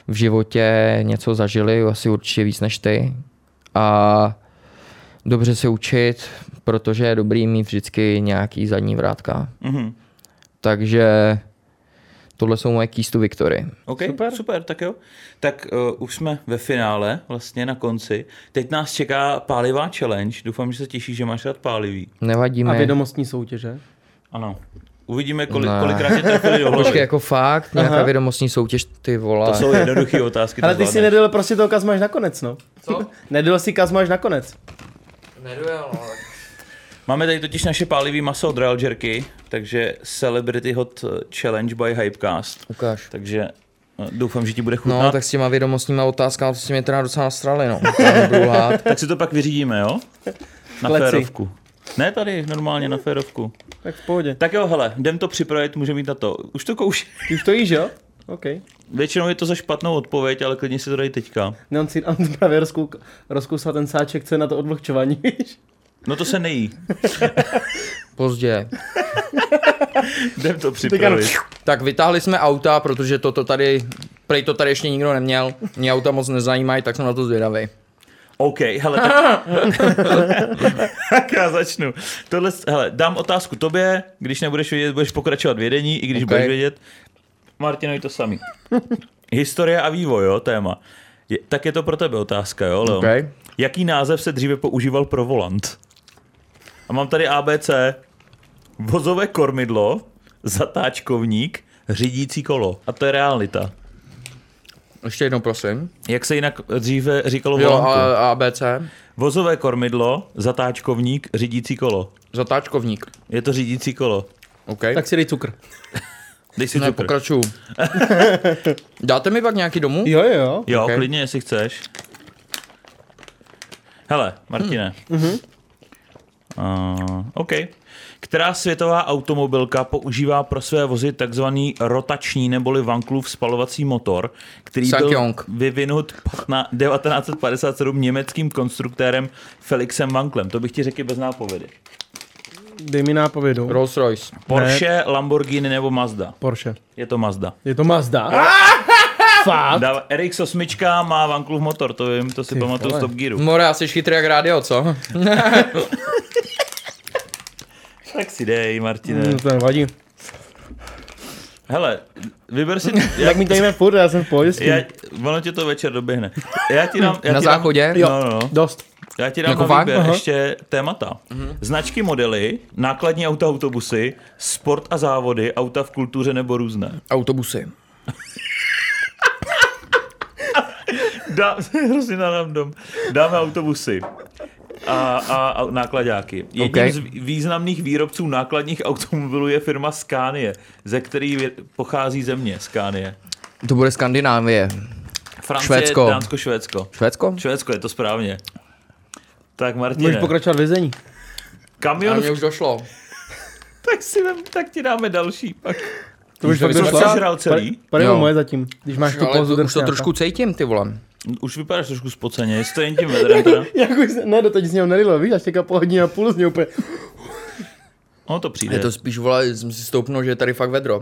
v životě něco zažili, asi určitě víc než ty. A dobře se učit, protože je dobrý mít vždycky nějaký zadní vrátka. Mhm. Takže tohle jsou moje keys to victory. OK, Super. super. tak jo. Tak uh, už jsme ve finále, vlastně na konci. Teď nás čeká pálivá challenge. Doufám, že se těší, že máš rád pálivý. Nevadí A vědomostní soutěže? Ano. Uvidíme, kolik, Ne. kolikrát tě trefili do hlavy. Počkej, jako fakt, nějaká Aha. vědomostní soutěž, ty vole. To jsou jednoduché otázky. Ale ty si nedal prostě toho kazma až nakonec, no. Co? Nedal si kazma až nakonec. Nedojel, no. Máme tady totiž naše pálivý maso od Royal Jerky, takže Celebrity Hot Challenge by Hypecast. Ukáž. Takže eh, doufám, že ti bude chutnat. No, tak s těma vědomostníma otázkama, to si mě teda docela nastrali, no. Tak si to pak vyřídíme, jo? Na Kleci. férovku. Ne tady, normálně na férovku. Tak v pohodě. Tak jo, hele, jdem to připravit, můžeme mít na to. Už to kouš. Ty už to jíš, jo? OK. Většinou je to za špatnou odpověď, ale klidně si to dej teďka. Ne, on si on právě rozkouk, rozkousal ten sáček, co je na to odvlhčování, víš? No to se nejí. Pozdě. Jdem to připravit. Tak vytáhli jsme auta, protože toto tady, prej to tady ještě nikdo neměl. Mě auta moc nezajímají, tak jsem na to zvědavý. OK, hele, tak... tak já začnu. Tohle, hele, dám otázku tobě, když nebudeš vědět, budeš pokračovat vědení, i když OK. okay. budeš vědět. Martinovi to samý. Historie a vývoj, jo, téma. Je, tak je to pro tebe otázka, jo, Leo? Okay. Jaký název se dříve používal pro volant? A mám tady ABC. Vozové kormidlo, zatáčkovník, řídící kolo. A to je realita. Ještě jednou, prosím. Jak se jinak dříve říkalo Jo, volantu? a, ABC. Vozové kormidlo, zatáčkovník, řídící kolo. Zatáčkovník. Je to řídící kolo. OK. Tak si dej cukr. Dej si ne, cukr. pokračuju. Dáte mi pak nějaký domů? Jo, jo, jo. Jo, Ok. okay. klidně, jestli chceš. Hele, Martine. Mhm. Uh, OK. Která světová automobilka používá pro své vozy takzvaný rotační neboli Vanklův spalovací motor, který byl vyvinut 15 1957 německým konstruktérem Felixem Wanklem. To bych ti řekl bez nápovědy. Dej mi nápovědu. Rolls Royce. Porsche, Lamborghini nebo Mazda? Porsche. Je to Mazda. Je to Mazda? Fakt? Dá, RX 8 má Vanklův motor, to vím, to si Ty pamatuju z. Top Gearu. More, jsi chytrý jak rádio, co? Tak si dej, Martine. Hmm, to nevadí. Hele, vyber si... Jak Jak, mi to jíme furt, já jsem v pohodě s tím. já, ono tě to večer doběhne. Já ti dám... Já Na ti dám, záchodě? Jo. No, no, no. Dost. Já ti dám Jako fakt? výběr Aha. ještě témata. Značky, modely, nákladní auta, autobusy, sport a závody, auta v kultuře nebo různé. Autobusy. Dá, hrozně nám dom. Dáme autobusy. A, a, a nákladáky. Jedním Okay. z významných výrobců nákladních automobilů je firma Scania, ze který pochází země Scania. To bude Skandinávie. Francie, Švédsko. Dánsko, Švédsko. Švédsko? Švédsko, je to správně. Tak Můžeš Martine, pokračovat vězení. kamion, A mě už došlo. tak, si vem, tak ti dáme další. Pak. To už to fakt sežral celý? Pade Jo. moje zatím, když máš tu Ale pauzu. to, už to trošku cítím, ty vole. Už vypadáš trošku spoceně, jestli to jen tím vedrem teda. Jak už se, ne, doteď z něho nelilo, víš, až teďka po hodině a půl z něho úplně. Ono to přijde. Je to spíš, vole, jsem si stoupnul, že je tady fakt vedro.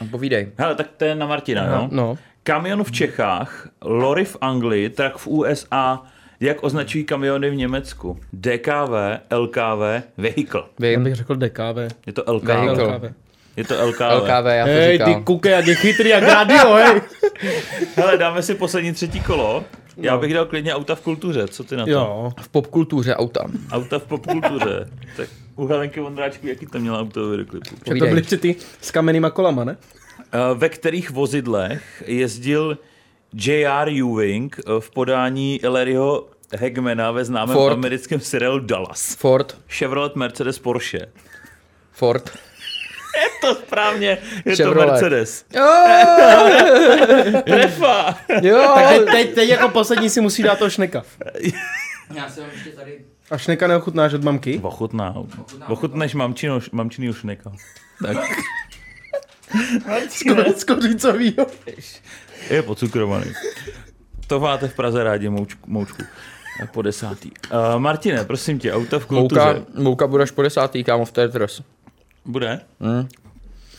No, Povídej. Hele, tak to je na Martina, jo? No. Kamion v Čechách, lorry v Anglii, trak v USA, jak označují kamiony v Německu? DKV, LKV, vehicle. Já Vím. bych řekl DKV. Je to LKV. Vehicle. LKV. Je to LKV. LKV, já to Hej, říkal. ty kuke, jak je chytrý, jak radio, hej. Hele, dáme si poslední třetí kolo. Já No. bych dal klidně auta v kultuře, co ty na to? Jo. V popkultuře auta. Auta v popkultuře. tak u Helenky Vondráčku, jaký tam měla auto v videoklipu? To byly ty s kamennýma kolama, ne? Eh, Ve kterých vozidlech jezdil J.R. Ewing eh, v podání Larryho Hagmana ve známém Ford. americkém seriálu Dallas? Ford. Chevrolet, Mercedes, Porsche. Ford. Je to správně, je Chevrolet. to Mercedes. Jo, Refa! jo. Tak teď, teď, teď jako poslední si musí dát to šneka. Já jsem ještě tady. A šneka neochutnáš od mamky? Ochutná. Ochutneš mamčino, mamčinýho šneka. Tak. Z kořicovýho. Je pocukrovaný. To máte v Praze rádi, moučku. moučku. Po desátý. Uh, Martine, prosím tě, auta v kultuře. Mouka, mouka bude až po desátý, kámo, v Tetris. Bude? Hm.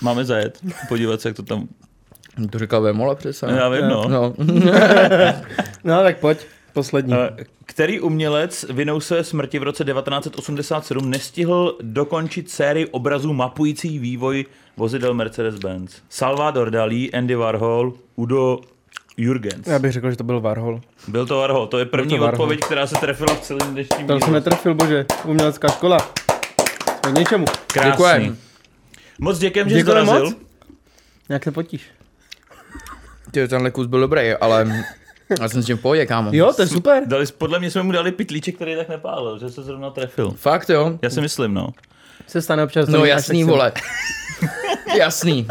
Máme zajet, podívat se, jak to tam... To říkal Vémola přece. No, já vím, no. No. No tak pojď, poslední. Eh, Který umělec vinou své smrti v roce 1987 nestihl dokončit sérii obrazů mapující vývoj vozidel Mercedes-Benz? Salvador Dalí, Andy Warhol, Udo Jürgens. Já bych řekl, že to byl Warhol. Byl to Warhol, to je první to Warhol. odpověď, která se trefila v celém dnešním To jsem netrefil, bože. Umělecká škola. Jsme k něčemu. Krásný. Děkujem. Moc děkujem, že jsi dorazil. moc. Jak se potíš? Ty, tenhle kus byl dobrý, ale já jsem s tím v pohodě, kámo. Jo, to je super. Dali, podle mě jsme mu dali pitlíček, který tak nepálil, že se zrovna trefil. Fakt jo? Já si myslím, no. Se stane občas. No jasný, vole. jasný.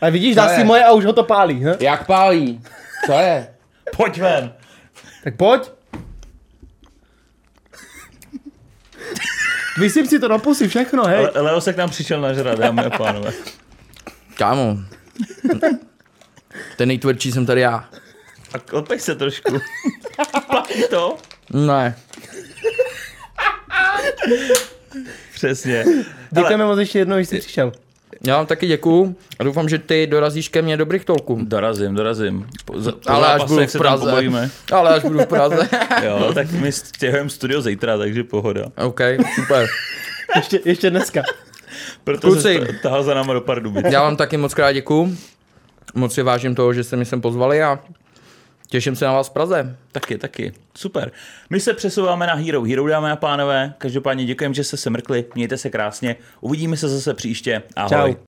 A vidíš, dá si je. moje a už ho to pálí. He? Jak pálí? Co je? Pojď ven. Tak pojď. Vysyp si to do pusy, všechno, hej. Le- Leo se k nám přišel nažrat, dámy a pánové. Kámo. Ten nejtvrdší jsem tady já. A klepej se trošku. Platí to? Ne. Přesně. Děkujeme moc ještě jednou, že jsi přišel. Já vám taky děkuju a doufám, že ty dorazíš ke mně do Brichtolku. Dorazím, dorazím. Po, za, po Ale až zápase, budu jak v Praze. Ale až budu v Praze. Jo, tak my stěhujeme studio zítra, takže pohoda. OK, super. Ještě, ještě dneska. Proto Kluci. tahal za náma do Pardubic. Já vám taky moc krát děkuju. Moc si vážím toho, že jste mi sem pozvali a těším se na vás v Praze. Taky, taky. Super. My se přesouváme na Hero Hero, dámy a pánové. Každopádně děkujeme, že jste se mrkli. Mějte se krásně. Uvidíme se zase příště. Ahoj. Čau.